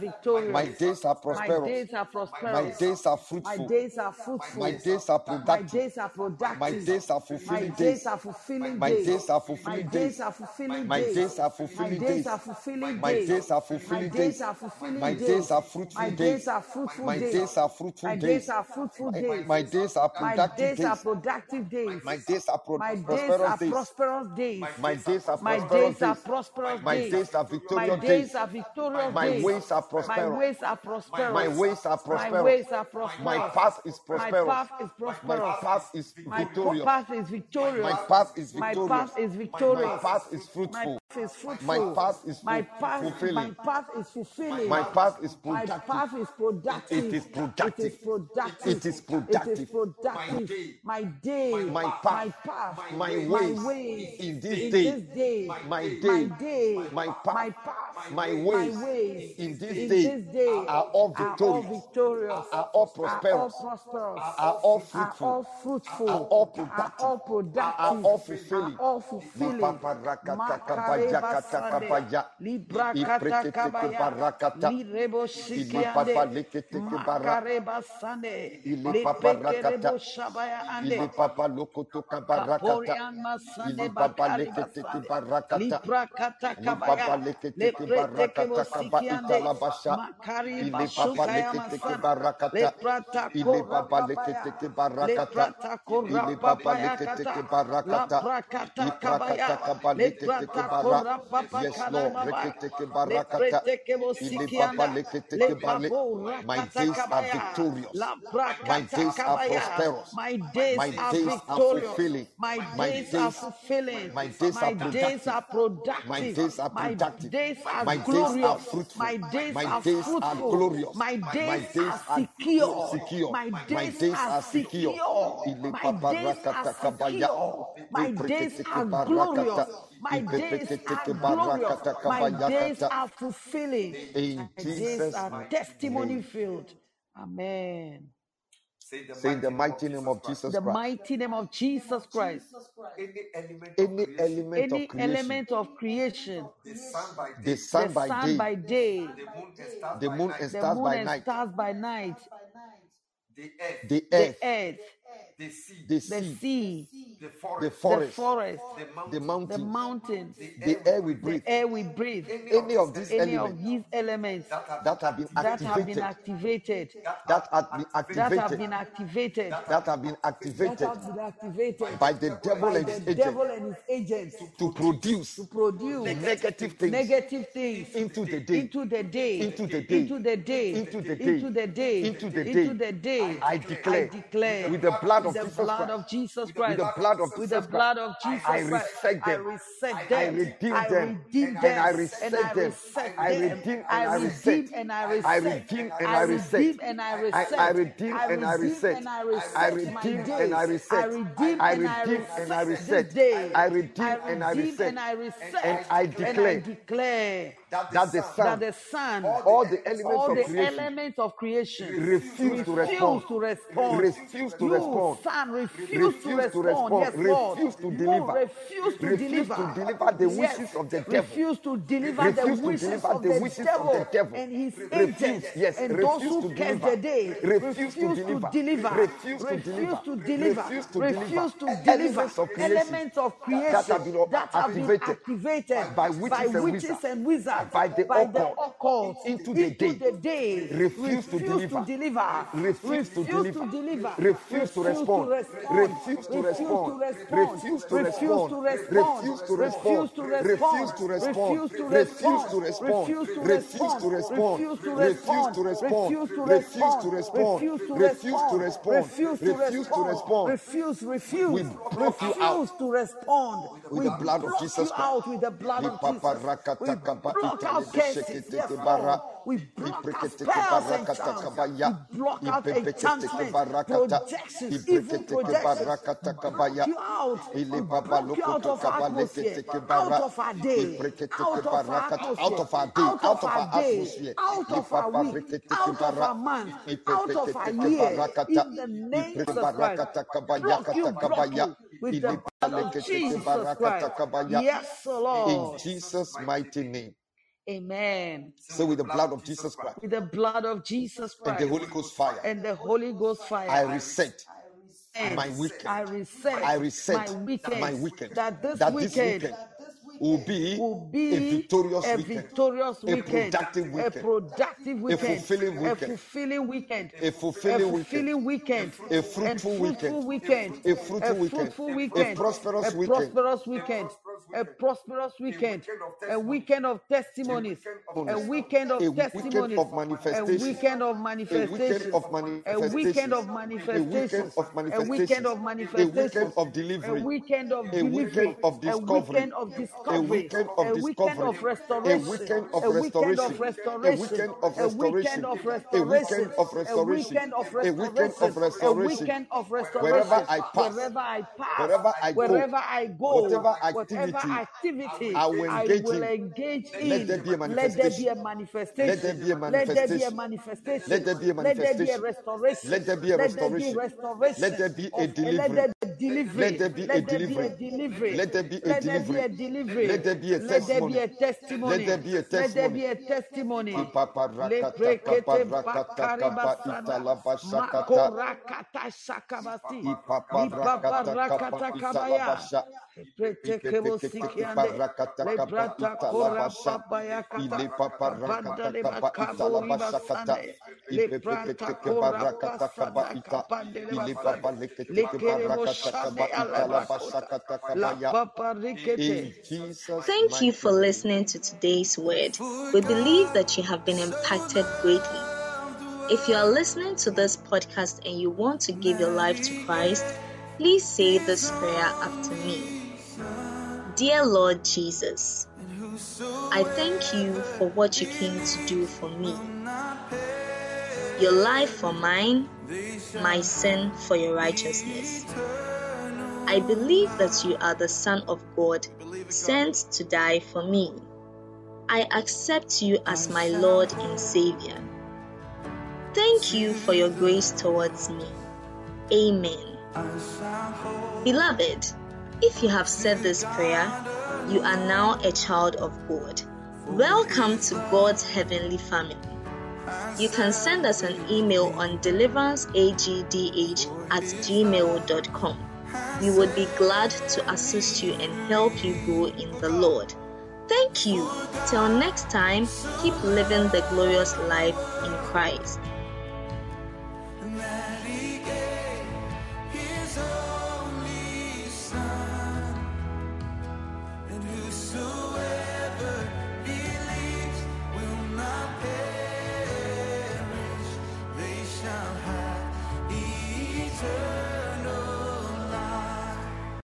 Speaker 2: victorious.
Speaker 3: Days are victorious.
Speaker 2: My days are prosperous. My days are
Speaker 3: My
Speaker 2: fruitful.
Speaker 3: days are fruitful.
Speaker 2: My days are productive.
Speaker 3: My days are productive.
Speaker 2: My days are fulfilling
Speaker 3: days
Speaker 2: days.
Speaker 3: are fulfilling
Speaker 2: My
Speaker 3: days.
Speaker 2: are
Speaker 3: My
Speaker 2: fulfilling
Speaker 3: days
Speaker 2: days.
Speaker 3: are fulfilling
Speaker 2: My
Speaker 3: days.
Speaker 2: are
Speaker 3: My
Speaker 2: fulfilling
Speaker 3: days
Speaker 2: days.
Speaker 3: are fulfilling
Speaker 2: My
Speaker 3: days.
Speaker 2: are
Speaker 3: My
Speaker 2: fulfilling
Speaker 3: days
Speaker 2: days.
Speaker 3: are fulfilling
Speaker 2: My
Speaker 3: days.
Speaker 2: are
Speaker 3: My
Speaker 2: fruitful
Speaker 3: days
Speaker 2: days.
Speaker 3: are fruitful
Speaker 2: My
Speaker 3: days.
Speaker 2: are fruitful
Speaker 3: My
Speaker 2: days.
Speaker 3: days are fruitful
Speaker 2: My,
Speaker 3: days.
Speaker 2: my days are productive
Speaker 3: days are
Speaker 2: days.
Speaker 3: productive days.
Speaker 2: My days are
Speaker 3: My
Speaker 2: prosperous
Speaker 3: are
Speaker 2: days.
Speaker 3: prosperous days.
Speaker 2: My days are prosperous
Speaker 3: days prosperous
Speaker 2: My
Speaker 3: days.
Speaker 2: are victorious
Speaker 3: days
Speaker 2: days.
Speaker 3: are victorious
Speaker 2: My ways are prosperous.
Speaker 3: Ways are prosperous.
Speaker 2: My ways are
Speaker 3: My
Speaker 2: prosperous.
Speaker 3: ways are
Speaker 2: My path is prosperous.
Speaker 3: My path is prosperous.
Speaker 2: My path is victorious.
Speaker 3: My path is victorious.
Speaker 2: My path is
Speaker 3: My
Speaker 2: victorious.
Speaker 3: path is
Speaker 2: My
Speaker 3: victorious.
Speaker 2: path is
Speaker 3: My path is fruitful.
Speaker 2: My path is
Speaker 3: My
Speaker 2: fu-
Speaker 3: path, my path is fulfilling.
Speaker 2: My path is productive.
Speaker 3: My path is productive.
Speaker 2: It is productive.
Speaker 3: It is productive.
Speaker 2: It is productive.
Speaker 3: It is productive. My day,
Speaker 2: My
Speaker 3: my
Speaker 2: path,
Speaker 3: path,
Speaker 2: my
Speaker 3: my
Speaker 2: ways
Speaker 3: ways
Speaker 2: in this day,
Speaker 3: this day,
Speaker 2: my
Speaker 3: my
Speaker 2: day,
Speaker 3: day,
Speaker 2: my
Speaker 3: my
Speaker 2: path,
Speaker 3: path,
Speaker 2: my
Speaker 3: my
Speaker 2: ways
Speaker 3: ways
Speaker 2: in this
Speaker 3: in
Speaker 2: day
Speaker 3: this day
Speaker 2: are all
Speaker 3: are all
Speaker 2: victorious, are all productive?
Speaker 3: are all
Speaker 2: prosperous, are all fruitful, are all productive,
Speaker 3: all
Speaker 2: are all fulfilling.
Speaker 3: are all fulfilling. Makareba Sande, Libra Kata Kabaya, Lirebo Shikiande, Makareba Sande, Lepekerebo Shabaya Ande, Kaporian Masande Bakari Basande, Libra Kata Kabaya, Lepreteke Bosikiande, Makari Bashukaya Masande, Leprata Kora Papaya, Leprata Kora Papaya Kata, La Prakata Kabaya, Leprata Kora
Speaker 2: Yes, Lord.
Speaker 3: Mabaya,
Speaker 2: barakata.
Speaker 3: Lepreteke
Speaker 2: Ile papa leketeke bale. My days are victorious. My days are prosperous.
Speaker 3: my days
Speaker 2: My
Speaker 3: are
Speaker 2: days are fulfilling.
Speaker 3: my days are fulfilling,
Speaker 2: my days are
Speaker 3: my days are productive,
Speaker 2: My days are productive. My days are
Speaker 3: glorious,
Speaker 2: fruitful.
Speaker 3: my days are
Speaker 2: days are
Speaker 3: fruitful,
Speaker 2: glorious.
Speaker 3: my
Speaker 2: My
Speaker 3: days are
Speaker 2: are
Speaker 3: secure,
Speaker 2: secure.
Speaker 3: my days are
Speaker 2: secure.
Speaker 3: secure, my days are secure, my days are glorious, my days are glorious, my days are fulfilling,
Speaker 2: In
Speaker 3: my days are testimony filled. Amen.
Speaker 2: Say in the mighty name of Jesus Christ.
Speaker 3: The mighty name of Jesus Christ.
Speaker 4: Any element of
Speaker 2: Any
Speaker 4: creation,
Speaker 2: element
Speaker 3: Any
Speaker 2: of creation,
Speaker 3: element of creation,
Speaker 4: the sun by day,
Speaker 3: the
Speaker 2: sun by
Speaker 3: sun
Speaker 2: day,
Speaker 3: by day,
Speaker 4: the moon and stars
Speaker 2: the
Speaker 4: by night,
Speaker 2: and
Speaker 3: the
Speaker 2: stars
Speaker 3: moon
Speaker 2: by
Speaker 3: and
Speaker 2: night,
Speaker 3: stars by night,
Speaker 4: the earth,
Speaker 2: the
Speaker 3: the
Speaker 2: earth,
Speaker 3: earth,
Speaker 4: the sea,
Speaker 2: the
Speaker 3: the
Speaker 2: sea,
Speaker 3: sea,
Speaker 4: the
Speaker 2: the
Speaker 4: forest,
Speaker 3: the
Speaker 2: forest,
Speaker 3: forest,
Speaker 4: the
Speaker 2: the
Speaker 4: mountain,
Speaker 3: the
Speaker 2: mountains,
Speaker 3: mountains,
Speaker 2: the air we
Speaker 3: the
Speaker 2: breathe.
Speaker 3: air we breathe,
Speaker 2: Any of these
Speaker 3: any of
Speaker 2: elements
Speaker 3: these elements
Speaker 4: that have
Speaker 2: that have been
Speaker 3: that have been
Speaker 2: activated,
Speaker 3: activated,
Speaker 2: that have been
Speaker 3: that have
Speaker 2: activated,
Speaker 3: been activated,
Speaker 2: that have been activated.
Speaker 3: Have been activated.
Speaker 2: By the devil
Speaker 3: by
Speaker 2: and his
Speaker 3: the
Speaker 2: agents
Speaker 3: devil and his agents
Speaker 2: to produce
Speaker 3: to produce
Speaker 2: negative things
Speaker 3: negative things
Speaker 2: into the day.
Speaker 3: into the day,
Speaker 2: Into the day.
Speaker 3: into the day,
Speaker 2: Into the day.
Speaker 3: into the day,
Speaker 2: Into the day. I declare,
Speaker 3: I declare
Speaker 2: with the blood
Speaker 3: with
Speaker 2: of
Speaker 3: the
Speaker 2: Jesus
Speaker 3: blood
Speaker 2: Christ,
Speaker 3: of Jesus
Speaker 2: with
Speaker 3: Christ,
Speaker 2: the blood of
Speaker 3: with the
Speaker 2: Jesus
Speaker 3: blood
Speaker 2: Christ,
Speaker 3: of Jesus
Speaker 2: I
Speaker 3: Christ, I
Speaker 2: them.
Speaker 3: reset
Speaker 2: I
Speaker 3: them,
Speaker 2: redeem
Speaker 3: I
Speaker 2: them,
Speaker 3: redeem
Speaker 2: and
Speaker 3: them,
Speaker 2: I
Speaker 3: and
Speaker 2: reset
Speaker 3: I
Speaker 2: them. I
Speaker 3: them,
Speaker 2: redeem and
Speaker 3: I
Speaker 2: I
Speaker 3: redeem and I
Speaker 2: redeem and
Speaker 3: I redeem and I
Speaker 2: I,
Speaker 3: reset,
Speaker 2: I redeem and I
Speaker 3: redeem
Speaker 2: reset.
Speaker 3: and I
Speaker 2: I
Speaker 3: reset my
Speaker 2: redeem and I
Speaker 3: I
Speaker 2: reset.
Speaker 3: redeem
Speaker 2: I
Speaker 3: and I
Speaker 2: redeem and I
Speaker 3: reset
Speaker 2: reset.
Speaker 3: this day,
Speaker 2: I redeem and I
Speaker 3: redeem I reset,
Speaker 2: And I
Speaker 3: and I
Speaker 2: declare
Speaker 3: declare
Speaker 4: that
Speaker 2: that the
Speaker 3: that
Speaker 2: sun,
Speaker 3: the sun,
Speaker 2: all the elements
Speaker 3: all
Speaker 2: of
Speaker 3: the
Speaker 2: creation,
Speaker 3: elements of creation
Speaker 2: refuse to respond.
Speaker 3: to respond.
Speaker 2: Refuse to
Speaker 3: you,
Speaker 2: respond.
Speaker 3: Son, refuse, to
Speaker 2: Refuse to
Speaker 3: respond.
Speaker 2: respond.
Speaker 3: Yes, Lord.
Speaker 2: Refuse to
Speaker 3: You
Speaker 2: deliver.
Speaker 3: refuse to
Speaker 2: Refuse
Speaker 3: deliver.
Speaker 2: to deliver the
Speaker 3: Yes.
Speaker 2: wishes of the devil.
Speaker 3: Refuse to deliver
Speaker 2: Refuse
Speaker 3: the
Speaker 2: to
Speaker 3: wishes
Speaker 2: deliver
Speaker 3: of
Speaker 2: the
Speaker 3: the,
Speaker 2: wishes of
Speaker 3: devil
Speaker 2: the devil.
Speaker 3: and his
Speaker 2: Refuse,
Speaker 3: agents
Speaker 2: yes,
Speaker 3: and
Speaker 2: refuse
Speaker 3: those who
Speaker 2: to
Speaker 3: curse the day.
Speaker 2: Refuse to
Speaker 3: refuse
Speaker 2: deliver.
Speaker 3: to deliver.
Speaker 2: Refuse to
Speaker 3: refuse
Speaker 2: deliver.
Speaker 3: to deliver.
Speaker 2: Refuse to
Speaker 3: refuse
Speaker 2: deliver.
Speaker 3: to deliver.
Speaker 2: Elements of creation
Speaker 3: Elements of creation
Speaker 2: that have been
Speaker 3: that have been
Speaker 2: activated
Speaker 3: activated
Speaker 2: by witches and wizards.
Speaker 3: And wizards entered
Speaker 2: by the occult
Speaker 3: occult
Speaker 2: into the day.
Speaker 3: the day,
Speaker 2: Refuse to deliver. Refuse to deliver. Refuse to respond. Refuse to respond. Refuse to respond. Refuse to respond. Refuse to respond. Refuse to respond. Refuse to respond. Refuse to respond. Refuse to respond. Refuse to respond. Refuse to respond.
Speaker 3: refuse, refuse,
Speaker 2: We block you out
Speaker 3: refuse to respond
Speaker 2: with the blood of Jesus Christ.
Speaker 3: out with the blood of Jesus. Out curses, yes, Lord. We block out spells and charms. We block out enchantment, projections, evil projections. You out. We block you out of our atmosphere, out of our day, out of our atmosphere,
Speaker 2: out of our day,
Speaker 3: out of our day,
Speaker 2: atmosphere.
Speaker 3: out of our week, out of our month, out of our year. In the name of Christ, block you, block you with the blood of Jesus Christ. Yes,
Speaker 2: In
Speaker 3: Lord.
Speaker 2: Jesus' mighty name.
Speaker 3: Amen.
Speaker 2: So with the blood of Jesus Christ
Speaker 3: With the blood of Jesus
Speaker 2: and
Speaker 3: Christ
Speaker 2: the Holy Ghost fire,
Speaker 3: and the Holy Ghost fire.
Speaker 2: I reset
Speaker 3: reset,
Speaker 2: my weekend.
Speaker 3: I reset,
Speaker 2: I reset
Speaker 3: my weekend.
Speaker 2: my weekend.
Speaker 3: That this
Speaker 2: That this
Speaker 3: weekend
Speaker 2: weekend will be
Speaker 3: will be
Speaker 2: a victorious
Speaker 3: a
Speaker 2: weekend,
Speaker 3: victorious
Speaker 2: a
Speaker 3: weekend,
Speaker 2: productive
Speaker 3: a
Speaker 2: weekend,
Speaker 3: productive weekend,
Speaker 2: fulfilling
Speaker 3: a
Speaker 2: weekend,
Speaker 3: fulfilling weekend,
Speaker 2: a fulfilling weekend,
Speaker 3: fulfilling weekend,
Speaker 2: a
Speaker 3: and
Speaker 2: fruitful
Speaker 3: fruitful
Speaker 2: weekend,
Speaker 3: weekend,
Speaker 2: a fruitful weekend,
Speaker 3: fruitful
Speaker 2: a
Speaker 3: weekend,
Speaker 2: prosperous
Speaker 3: a
Speaker 2: weekend,
Speaker 3: prosperous weekend, a prosperous weekend, a weekend of testimonies, a weekend of testimonies, a weekend of manifestations, a weekend of manifestations, a weekend of manifestations,
Speaker 2: of delivery, a weekend of
Speaker 3: delivery,
Speaker 2: a weekend of discovery, a weekend of restoration, a weekend of restoration, a weekend
Speaker 3: of
Speaker 2: restoration, a weekend of
Speaker 3: restoration, a weekend of restoration,
Speaker 2: wherever I pass,
Speaker 3: wherever I
Speaker 2: go,
Speaker 3: wherever I go,
Speaker 2: whatever activity
Speaker 3: whatever
Speaker 2: activity I will engage,
Speaker 3: I
Speaker 2: will
Speaker 3: engage in, let there be a
Speaker 2: manifestation. Let there be a
Speaker 3: manifestation.
Speaker 2: Let there be a
Speaker 3: restoration.
Speaker 2: Let there be a restoration. Let there be a delivery.
Speaker 3: Let there be a delivery.
Speaker 2: Let there be a delivery. Let there be a delivery. Let there be a testimony.
Speaker 3: Let there be a
Speaker 2: testimony. Let there be a testimony. Ipaparakata
Speaker 1: Thank you for listening to today's word. We believe that you have been impacted greatly. If you are listening to this podcast and you want to give your life to Christ, please say this prayer after me. Dear Lord Jesus, I thank you for what you came to do for me. Your life for mine, my sin for your righteousness. I believe that you are the Son of God, sent to die for me. I accept you as my Lord and Savior. Thank you for your grace towards me. Amen. Beloved, if you have said this prayer, you are now a child of God. Welcome to God's heavenly family. You can send us an email on deliveranceagdh at gmail.com. We would be glad to assist you and help you grow in the Lord. Thank you. Till next time, keep living the glorious life in Christ.